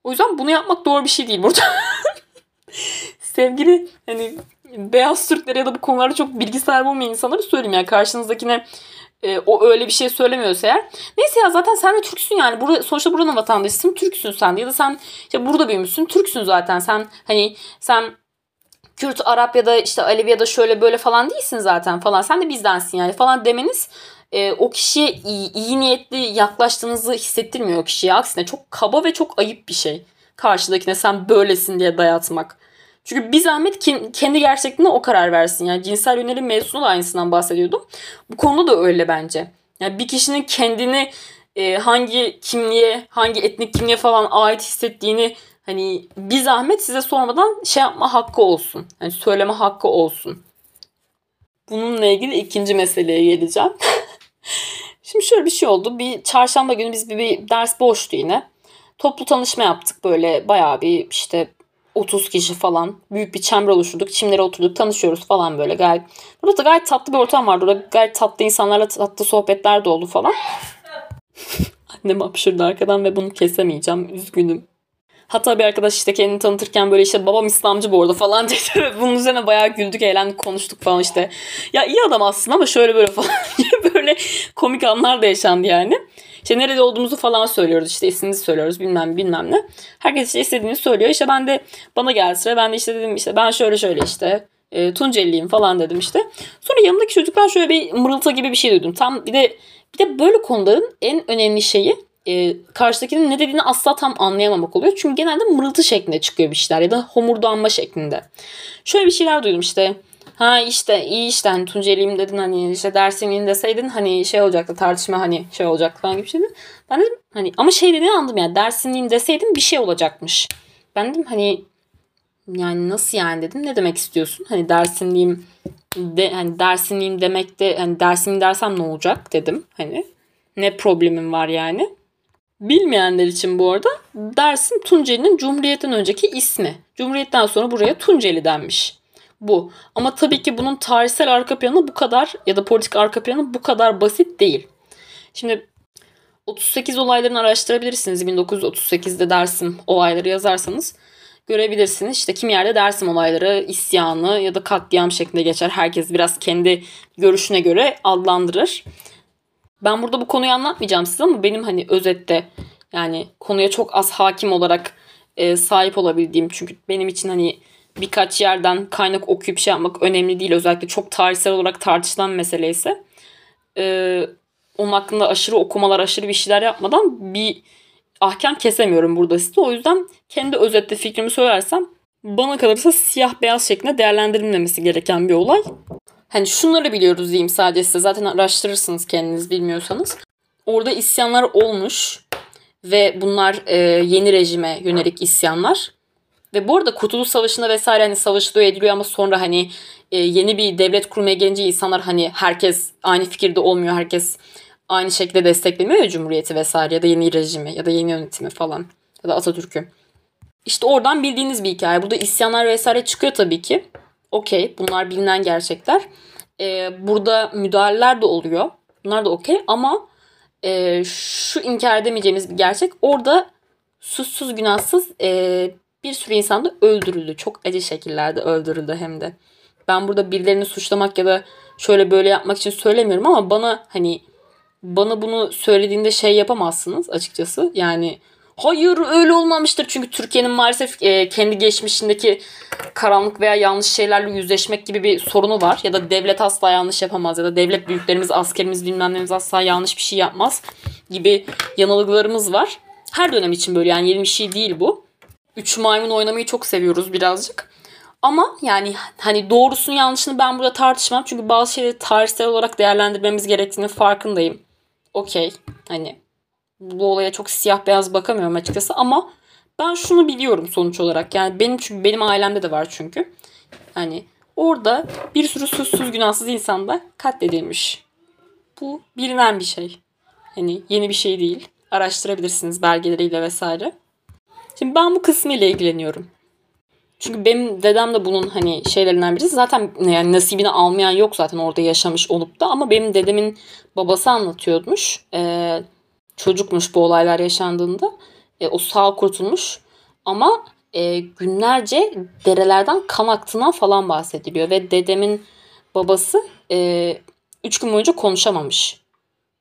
O yüzden bunu yapmak doğru bir şey değil burada. Sevgili hani beyaz Türkler ya da bu konularda çok bilgi sahibi olmayan insanları söyleyeyim yani karşınızdakine e, o öyle bir şey söylemiyorsa eğer. Neyse ya zaten sen de Türksün yani. Burada, sonuçta buranın vatandaşısın. Türksün sen de. Ya da sen işte burada büyümüşsün. Türksün zaten. Sen hani sen Kürt, Arap ya da işte Alevi ya da şöyle böyle falan değilsin zaten falan. Sen de bizdensin yani falan demeniz e, o kişiye iyi, iyi niyetli yaklaştığınızı hissettirmiyor o kişiye. Aksine çok kaba ve çok ayıp bir şey. Karşıdakine sen böylesin diye dayatmak. Çünkü bir zahmet kendi gerçekliğine o karar versin. Yani cinsel yönelim mevzusunda da aynısından bahsediyordum. Bu konuda da öyle bence. Yani bir kişinin kendini e, hangi kimliğe, hangi etnik kimliğe falan ait hissettiğini hani bir zahmet size sormadan şey yapma hakkı olsun. Hani söyleme hakkı olsun. Bununla ilgili ikinci meseleye geleceğim. Şimdi şöyle bir şey oldu. Bir çarşamba günü biz bir, bir ders boştu yine. Toplu tanışma yaptık böyle bayağı bir işte 30 kişi falan. Büyük bir çember oluşturduk. Çimlere oturduk tanışıyoruz falan böyle gayet. Burada da gayet tatlı bir ortam vardı. Burada gayet tatlı insanlarla tatlı sohbetler de oldu falan. Annem hapşırdı arkadan ve bunu kesemeyeceğim. Üzgünüm. Hatta bir arkadaş işte kendini tanıtırken böyle işte babam İslamcı bu arada falan dedi. Bunun üzerine bayağı güldük, eğlendik, konuştuk falan işte. Ya iyi adam aslında ama şöyle böyle falan böyle komik anlar da yaşandı yani. İşte nerede olduğumuzu falan söylüyoruz. işte ismimizi söylüyoruz bilmem bilmem ne. Herkes işte istediğini söylüyor. İşte ben de bana geldi sıra. Ben de işte dedim işte ben şöyle şöyle işte e, Tunceliyim falan dedim işte. Sonra yanımdaki çocuklar şöyle bir mırıltı gibi bir şey duydum. Tam bir de bir de böyle konuların en önemli şeyi e, karşıdakinin ne dediğini asla tam anlayamamak oluyor. Çünkü genelde mırıltı şeklinde çıkıyor bir şeyler ya da homurdanma şeklinde. Şöyle bir şeyler duydum işte. ha işte iyi işte hani Tunceliyim dedin hani işte Dersimliyim deseydin hani şey olacaktı tartışma hani şey olacaktı falan gibi şeydi. Ben dedim hani ama şey dediğini anladım yani Dersimliyim deseydin bir şey olacakmış. Ben dedim hani yani nasıl yani dedim ne demek istiyorsun? Hani Dersimliyim de hani Dersimliyim demek de hani Dersimliyim dersem ne olacak dedim hani. Ne problemim var yani. Bilmeyenler için bu arada Dersim Tunceli'nin Cumhuriyet'ten önceki ismi. Cumhuriyet'ten sonra buraya Tunceli denmiş. Bu. Ama tabii ki bunun tarihsel arka planı bu kadar ya da politik arka planı bu kadar basit değil. Şimdi 38 olaylarını araştırabilirsiniz. 1938'de Dersim olayları yazarsanız görebilirsiniz. İşte kim yerde Dersim olayları, isyanı ya da katliam şeklinde geçer. Herkes biraz kendi görüşüne göre adlandırır. Ben burada bu konuyu anlatmayacağım size ama benim hani özette yani konuya çok az hakim olarak e, sahip olabildiğim çünkü benim için hani birkaç yerden kaynak okuyup şey yapmak önemli değil. Özellikle çok tarihsel olarak tartışılan mesele ise e, onun hakkında aşırı okumalar, aşırı bir şeyler yapmadan bir ahkam kesemiyorum burada size. O yüzden kendi özette fikrimi söylersem bana kalırsa siyah beyaz şeklinde değerlendirilmemesi gereken bir olay. Hani şunları biliyoruz diyeyim sadece size. Zaten araştırırsınız kendiniz bilmiyorsanız. Orada isyanlar olmuş ve bunlar e, yeni rejime yönelik isyanlar. Ve bu arada Kurtuluş Savaşı'nda vesaire hani savaşılıyor ediliyor ama sonra hani e, yeni bir devlet kurmaya gelince insanlar hani herkes aynı fikirde olmuyor. Herkes aynı şekilde desteklemiyor ya Cumhuriyeti vesaire ya da yeni rejimi ya da yeni yönetimi falan ya da Atatürk'ü. İşte oradan bildiğiniz bir hikaye. Burada isyanlar vesaire çıkıyor tabii ki. Okey bunlar bilinen gerçekler. Ee, burada müdahaleler de oluyor. Bunlar da okey ama e, şu inkar edemeyeceğimiz bir gerçek. Orada suçsuz günahsız e, bir sürü insan da öldürüldü. Çok acı şekillerde öldürüldü hem de. Ben burada birilerini suçlamak ya da şöyle böyle yapmak için söylemiyorum ama bana hani bana bunu söylediğinde şey yapamazsınız açıkçası. Yani hayır öyle olmamıştır. Çünkü Türkiye'nin maalesef e, kendi geçmişindeki karanlık veya yanlış şeylerle yüzleşmek gibi bir sorunu var. Ya da devlet asla yanlış yapamaz. Ya da devlet büyüklerimiz, askerimiz bilmem asla yanlış bir şey yapmaz gibi yanılgılarımız var. Her dönem için böyle yani yeni bir şey değil bu. Üç maymun oynamayı çok seviyoruz birazcık. Ama yani hani doğrusunu yanlışını ben burada tartışmam. Çünkü bazı şeyleri tarihsel olarak değerlendirmemiz gerektiğini farkındayım. Okey. Hani bu olaya çok siyah beyaz bakamıyorum açıkçası ama ben şunu biliyorum sonuç olarak. Yani benim çünkü benim ailemde de var çünkü. Hani orada bir sürü suçsuz günahsız insan da katledilmiş. Bu bilinen bir şey. Hani yeni bir şey değil. Araştırabilirsiniz belgeleriyle vesaire. Şimdi ben bu kısmı ile ilgileniyorum. Çünkü benim dedem de bunun hani şeylerinden birisi. Zaten yani nasibini almayan yok zaten orada yaşamış olup da. Ama benim dedemin babası anlatıyormuş. Ee, çocukmuş bu olaylar yaşandığında. E, o sağ kurtulmuş. Ama e, günlerce derelerden kan aktığından falan bahsediliyor. Ve dedemin babası e, üç gün boyunca konuşamamış.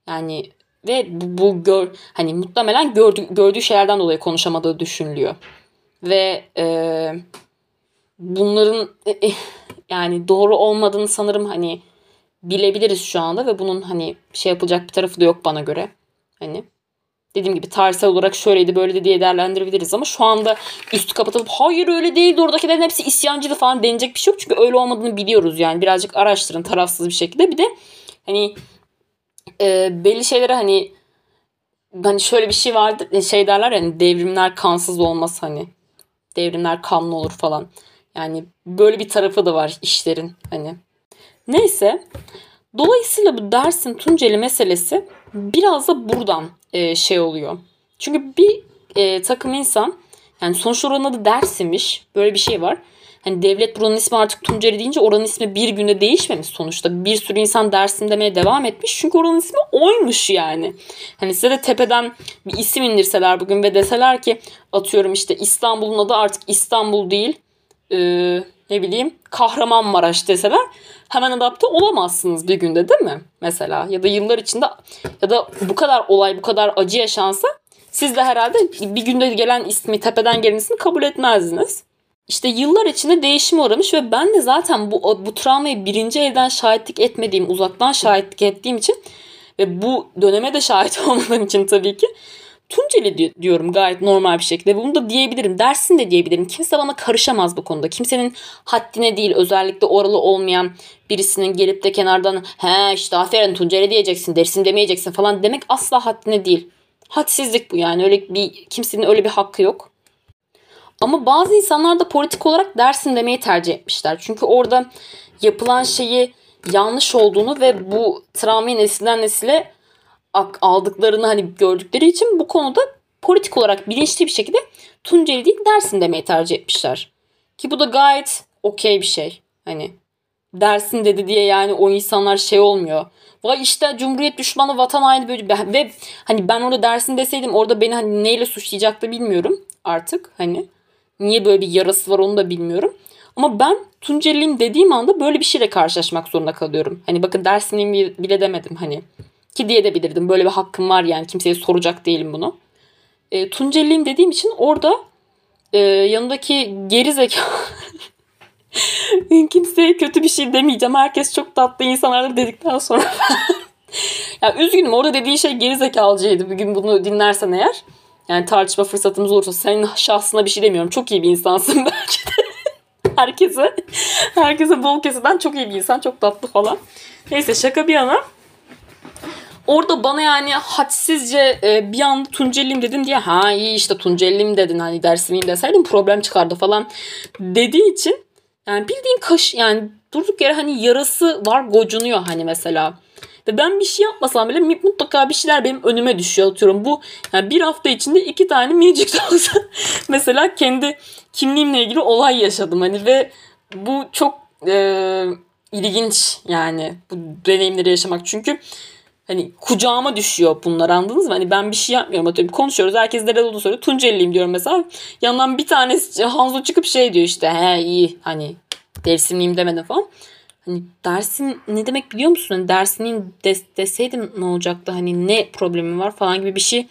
Yani ve bu, bu gör hani muhtemelen gördü, gördüğü şeylerden dolayı konuşamadığı düşünülüyor. Ve e, bunların e, e, yani doğru olmadığını sanırım hani bilebiliriz şu anda ve bunun hani şey yapılacak bir tarafı da yok bana göre. Hani dediğim gibi tarihsel olarak şöyleydi böyleydi diye değerlendirebiliriz ama şu anda üstü kapatıp hayır öyle değildi oradakilerin hepsi isyancıydı falan denecek bir şey yok. Çünkü öyle olmadığını biliyoruz yani birazcık araştırın tarafsız bir şekilde. Bir de hani e, belli şeylere hani hani şöyle bir şey vardır e, şey derler yani devrimler kansız olmaz hani devrimler kanlı olur falan. Yani böyle bir tarafı da var işlerin hani. Neyse. Dolayısıyla bu dersin Tunceli meselesi biraz da buradan e, şey oluyor. Çünkü bir e, takım insan yani sonuçta oranın adı Dersim'miş. Böyle bir şey var. Hani devlet buranın ismi artık Tunceli deyince oranın ismi bir günde değişmemiş sonuçta. Bir sürü insan Dersim demeye devam etmiş. Çünkü oranın ismi oymuş yani. Hani size de tepeden bir isim indirseler bugün ve deseler ki atıyorum işte İstanbul'un adı artık İstanbul değil. Ee, ne bileyim Kahramanmaraş deseler hemen adapte olamazsınız bir günde değil mi? Mesela ya da yıllar içinde ya da bu kadar olay bu kadar acı yaşansa siz de herhalde bir günde gelen ismi tepeden gelen ismi kabul etmezdiniz. İşte yıllar içinde değişime uğramış ve ben de zaten bu, bu travmayı birinci elden şahitlik etmediğim, uzaktan şahitlik ettiğim için ve bu döneme de şahit olmadığım için tabii ki Tunceli diyorum gayet normal bir şekilde. Bunu da diyebilirim. Dersin de diyebilirim. Kimse bana karışamaz bu konuda. Kimsenin haddine değil özellikle oralı olmayan birisinin gelip de kenardan he işte aferin Tunceli diyeceksin dersin demeyeceksin falan demek asla haddine değil. Hadsizlik bu yani. Öyle bir kimsenin öyle bir hakkı yok. Ama bazı insanlar da politik olarak dersin demeyi tercih etmişler. Çünkü orada yapılan şeyi yanlış olduğunu ve bu travmayı nesilden nesile aldıklarını hani gördükleri için bu konuda politik olarak bilinçli bir şekilde Tunceli değil dersin demeyi tercih etmişler. Ki bu da gayet okey bir şey. Hani dersin dedi diye yani o insanlar şey olmuyor. Vay işte Cumhuriyet düşmanı vatan haini böyle ve hani ben orada dersin deseydim orada beni hani neyle suçlayacaktı bilmiyorum artık hani. Niye böyle bir yarası var onu da bilmiyorum. Ama ben Tunceliyim dediğim anda böyle bir şeyle karşılaşmak zorunda kalıyorum. Hani bakın Dersimliyim bile demedim hani. Ki diye de bilirdim. Böyle bir hakkım var yani. Kimseye soracak değilim bunu. E, Tunceliyim dediğim için orada e, yanındaki geri zeka kimseye kötü bir şey demeyeceğim. Herkes çok tatlı insanlardır dedikten sonra ya üzgünüm orada dediği şey geri zekalıcıydı. Bugün bunu dinlersen eğer yani tartışma fırsatımız olursa senin şahsına bir şey demiyorum. Çok iyi bir insansın belki de. herkese herkese bol keseden çok iyi bir insan. Çok tatlı falan. Neyse şaka bir yana. Orada bana yani hadsizce e, bir anda Tunceliyim dedim diye ha iyi işte Tunceliyim dedin hani dersimiyim deseydin problem çıkardı falan dediği için yani bildiğin kaş yani durduk yere hani yarası var gocunuyor hani mesela. Ve ben bir şey yapmasam bile mutlaka bir şeyler benim önüme düşüyor atıyorum. Bu yani bir hafta içinde iki tane minicik olsa mesela kendi kimliğimle ilgili olay yaşadım hani ve bu çok e, ilginç yani bu deneyimleri yaşamak. Çünkü hani kucağıma düşüyor bunlar anladınız mı? Hani ben bir şey yapmıyorum atıyorum. Konuşuyoruz. Herkes nerede olduğunu soruyor. Tunceliyim diyorum mesela. Yandan bir tanesi Hanzo çıkıp şey diyor işte. He iyi hani Dersimliyim demedim falan. Hani dersin ne demek biliyor musun? Hani dersinliyim des, deseydim ne olacaktı? Hani ne problemi var falan gibi bir şey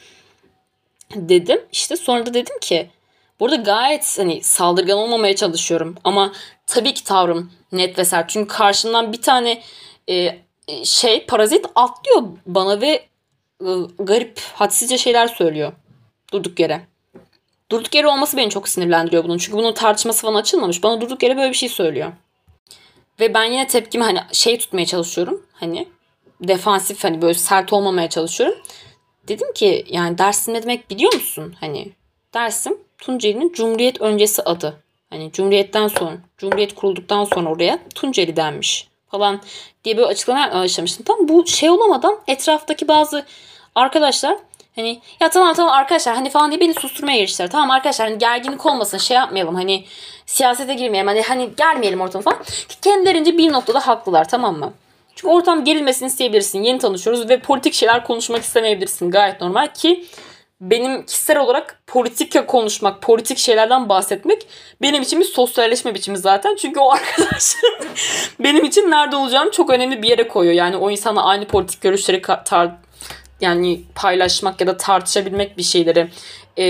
dedim. İşte sonra da dedim ki burada gayet hani saldırgan olmamaya çalışıyorum. Ama tabii ki tavrım net ve sert. Çünkü karşımdan bir tane e, şey parazit atlıyor bana ve e, garip hadsizce şeyler söylüyor. Durduk yere. Durduk yere olması beni çok sinirlendiriyor bunun. Çünkü bunun tartışması falan açılmamış. Bana durduk yere böyle bir şey söylüyor. Ve ben yine tepkimi hani şey tutmaya çalışıyorum. Hani defansif hani böyle sert olmamaya çalışıyorum. Dedim ki yani dersin ne demek biliyor musun? Hani dersim Tunceli'nin Cumhuriyet öncesi adı. Hani Cumhuriyet'ten sonra, Cumhuriyet kurulduktan sonra oraya Tunceli denmiş falan diye böyle açıklama başlamıştım. Tam bu şey olamadan etraftaki bazı arkadaşlar hani ya tamam tamam arkadaşlar hani falan diye beni susturmaya giriştiler. Tamam arkadaşlar hani gerginlik olmasın şey yapmayalım hani siyasete girmeyelim hani hani gelmeyelim ortama falan. Kendilerince bir noktada haklılar tamam mı? Çünkü ortam gerilmesini isteyebilirsin. Yeni tanışıyoruz ve politik şeyler konuşmak istemeyebilirsin. Gayet normal ki benim kişisel olarak politika konuşmak, politik şeylerden bahsetmek benim için bir sosyalleşme biçimi zaten. Çünkü o arkadaşım benim için nerede olacağını çok önemli bir yere koyuyor. Yani o insana aynı politik görüşleri tar yani paylaşmak ya da tartışabilmek bir şeyleri e,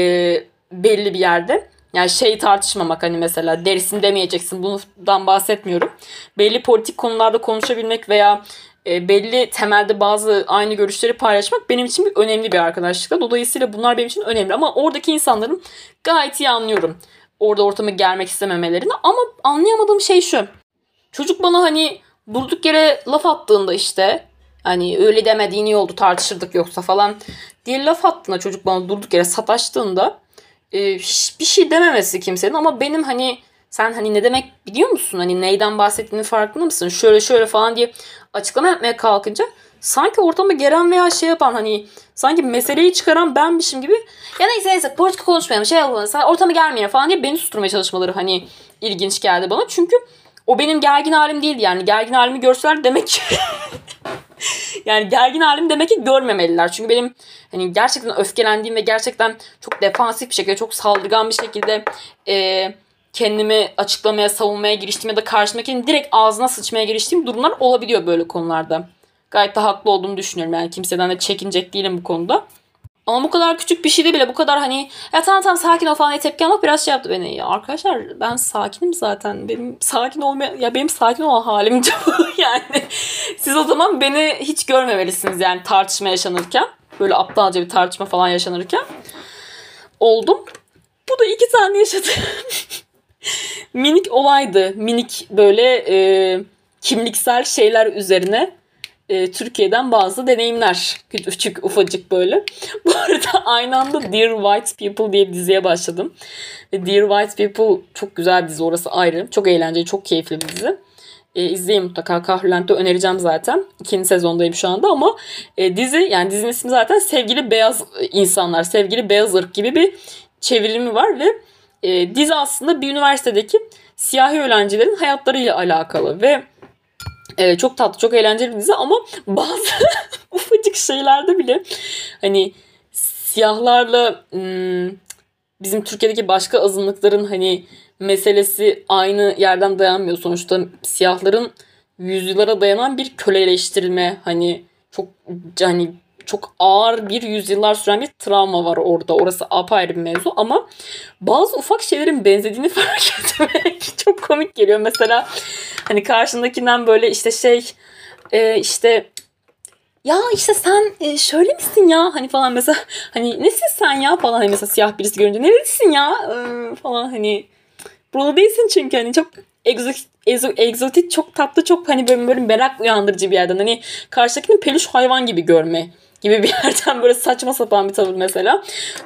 belli bir yerde. Yani şey tartışmamak hani mesela derisin demeyeceksin bundan bahsetmiyorum. Belli politik konularda konuşabilmek veya e, belli temelde bazı aynı görüşleri paylaşmak benim için bir önemli bir arkadaşlıkla. Dolayısıyla bunlar benim için önemli ama oradaki insanların gayet iyi anlıyorum. Orada ortamı germek istememelerini ama anlayamadığım şey şu. Çocuk bana hani durduk yere laf attığında işte hani öyle demediğin iyi oldu tartışırdık yoksa falan diye laf attığında çocuk bana durduk yere sataştığında e, hiçbir şey dememesi kimsenin ama benim hani sen hani ne demek biliyor musun? Hani neyden bahsettiğini farkında mısın? Şöyle şöyle falan diye açıklama yapmaya kalkınca sanki ortamı geren veya şey yapan hani sanki meseleyi çıkaran benmişim gibi ya neyse neyse politika konuşmayalım şey yapalım ortamı germeyelim falan diye beni susturmaya çalışmaları hani ilginç geldi bana. Çünkü o benim gergin halim değildi yani gergin halimi görseler demek ki yani gergin halim demek ki görmemeliler. Çünkü benim hani gerçekten öfkelendiğim ve gerçekten çok defansif bir şekilde çok saldırgan bir şekilde eee kendimi açıklamaya, savunmaya giriştiğim ya da karşımdakinin direkt ağzına sıçmaya giriştiğim durumlar olabiliyor böyle konularda. Gayet de haklı olduğumu düşünüyorum. Yani kimseden de çekinecek değilim bu konuda. Ama bu kadar küçük bir şeyde bile bu kadar hani ya tamam tamam sakin ol falan diye tepki almak biraz şey yaptı beni. Ya arkadaşlar ben sakinim zaten. Benim sakin olmaya ya benim sakin olan halim yani. Siz o zaman beni hiç görmemelisiniz yani tartışma yaşanırken. Böyle aptalca bir tartışma falan yaşanırken. oldum. Bu da iki tane yaşadım. minik olaydı. Minik böyle e, kimliksel şeyler üzerine e, Türkiye'den bazı deneyimler. Küçük ufacık böyle. Bu arada aynı anda Dear White People diye bir diziye başladım. Dear White People çok güzel bir dizi orası ayrı. Çok eğlenceli, çok keyifli bir dizi. E, izleyin mutlaka. Kahrolent'te önereceğim zaten. İkinci sezondayım şu anda ama e, dizi yani dizinin ismi zaten Sevgili Beyaz insanlar, Sevgili Beyaz ırk gibi bir çevirimi var ve e, dizi aslında bir üniversitedeki siyahi öğrencilerin hayatlarıyla alakalı ve e, çok tatlı, çok eğlenceli bir dizi ama bazı ufacık şeylerde bile hani siyahlarla bizim Türkiye'deki başka azınlıkların hani meselesi aynı yerden dayanmıyor. Sonuçta siyahların yüzyıllara dayanan bir köleleştirilme hani çok hani çok ağır bir yüzyıllar süren bir travma var orada. Orası apayrı bir mevzu ama bazı ufak şeylerin benzediğini fark etmek çok komik geliyor. Mesela hani karşındakinden böyle işte şey e, işte ya işte sen e, şöyle misin ya? Hani falan mesela hani nesin sen ya? falan. Hani mesela siyah birisi görünce neredesin ya? E, falan. Hani burada değilsin çünkü. Hani çok egzotik, egzotik çok tatlı çok hani böyle, böyle merak uyandırıcı bir yerden. Hani karşıdakini peluş hayvan gibi görme gibi bir yerden böyle saçma sapan bir tavır mesela.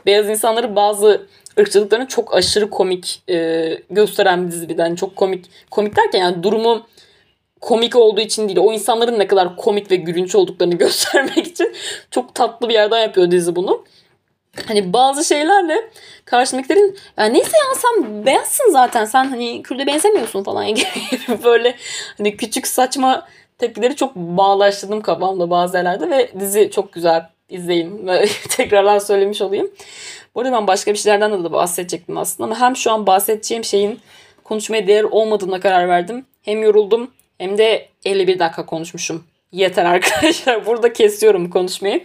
Beyaz insanları bazı ırkçılıklarını çok aşırı komik e, gösteren bir dizi bir yani çok komik komik derken yani durumu komik olduğu için değil o insanların ne kadar komik ve gülünç olduklarını göstermek için çok tatlı bir yerden yapıyor dizi bunu. Hani bazı şeylerle karşındakilerin ya neyse ya sen beyazsın zaten sen hani Kürt'e benzemiyorsun falan böyle hani küçük saçma tepkileri çok bağlaştırdım kafamda bazı yerlerde ve dizi çok güzel izleyin tekrardan söylemiş olayım. Bu arada ben başka bir şeylerden de bahsedecektim aslında ama hem şu an bahsedeceğim şeyin konuşmaya değer olmadığına karar verdim. Hem yoruldum hem de 51 dakika konuşmuşum. Yeter arkadaşlar. Burada kesiyorum konuşmayı.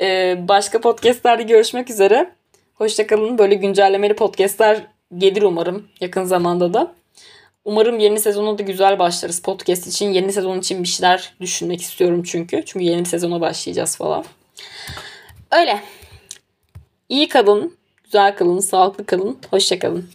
Ee, başka podcastlerde görüşmek üzere. Hoşçakalın. Böyle güncellemeli podcastler gelir umarım yakın zamanda da. Umarım yeni sezonu da güzel başlarız podcast için. Yeni sezon için bir şeyler düşünmek istiyorum çünkü. Çünkü yeni sezona başlayacağız falan. Öyle. İyi kalın, güzel kalın, sağlıklı kalın. Hoşçakalın.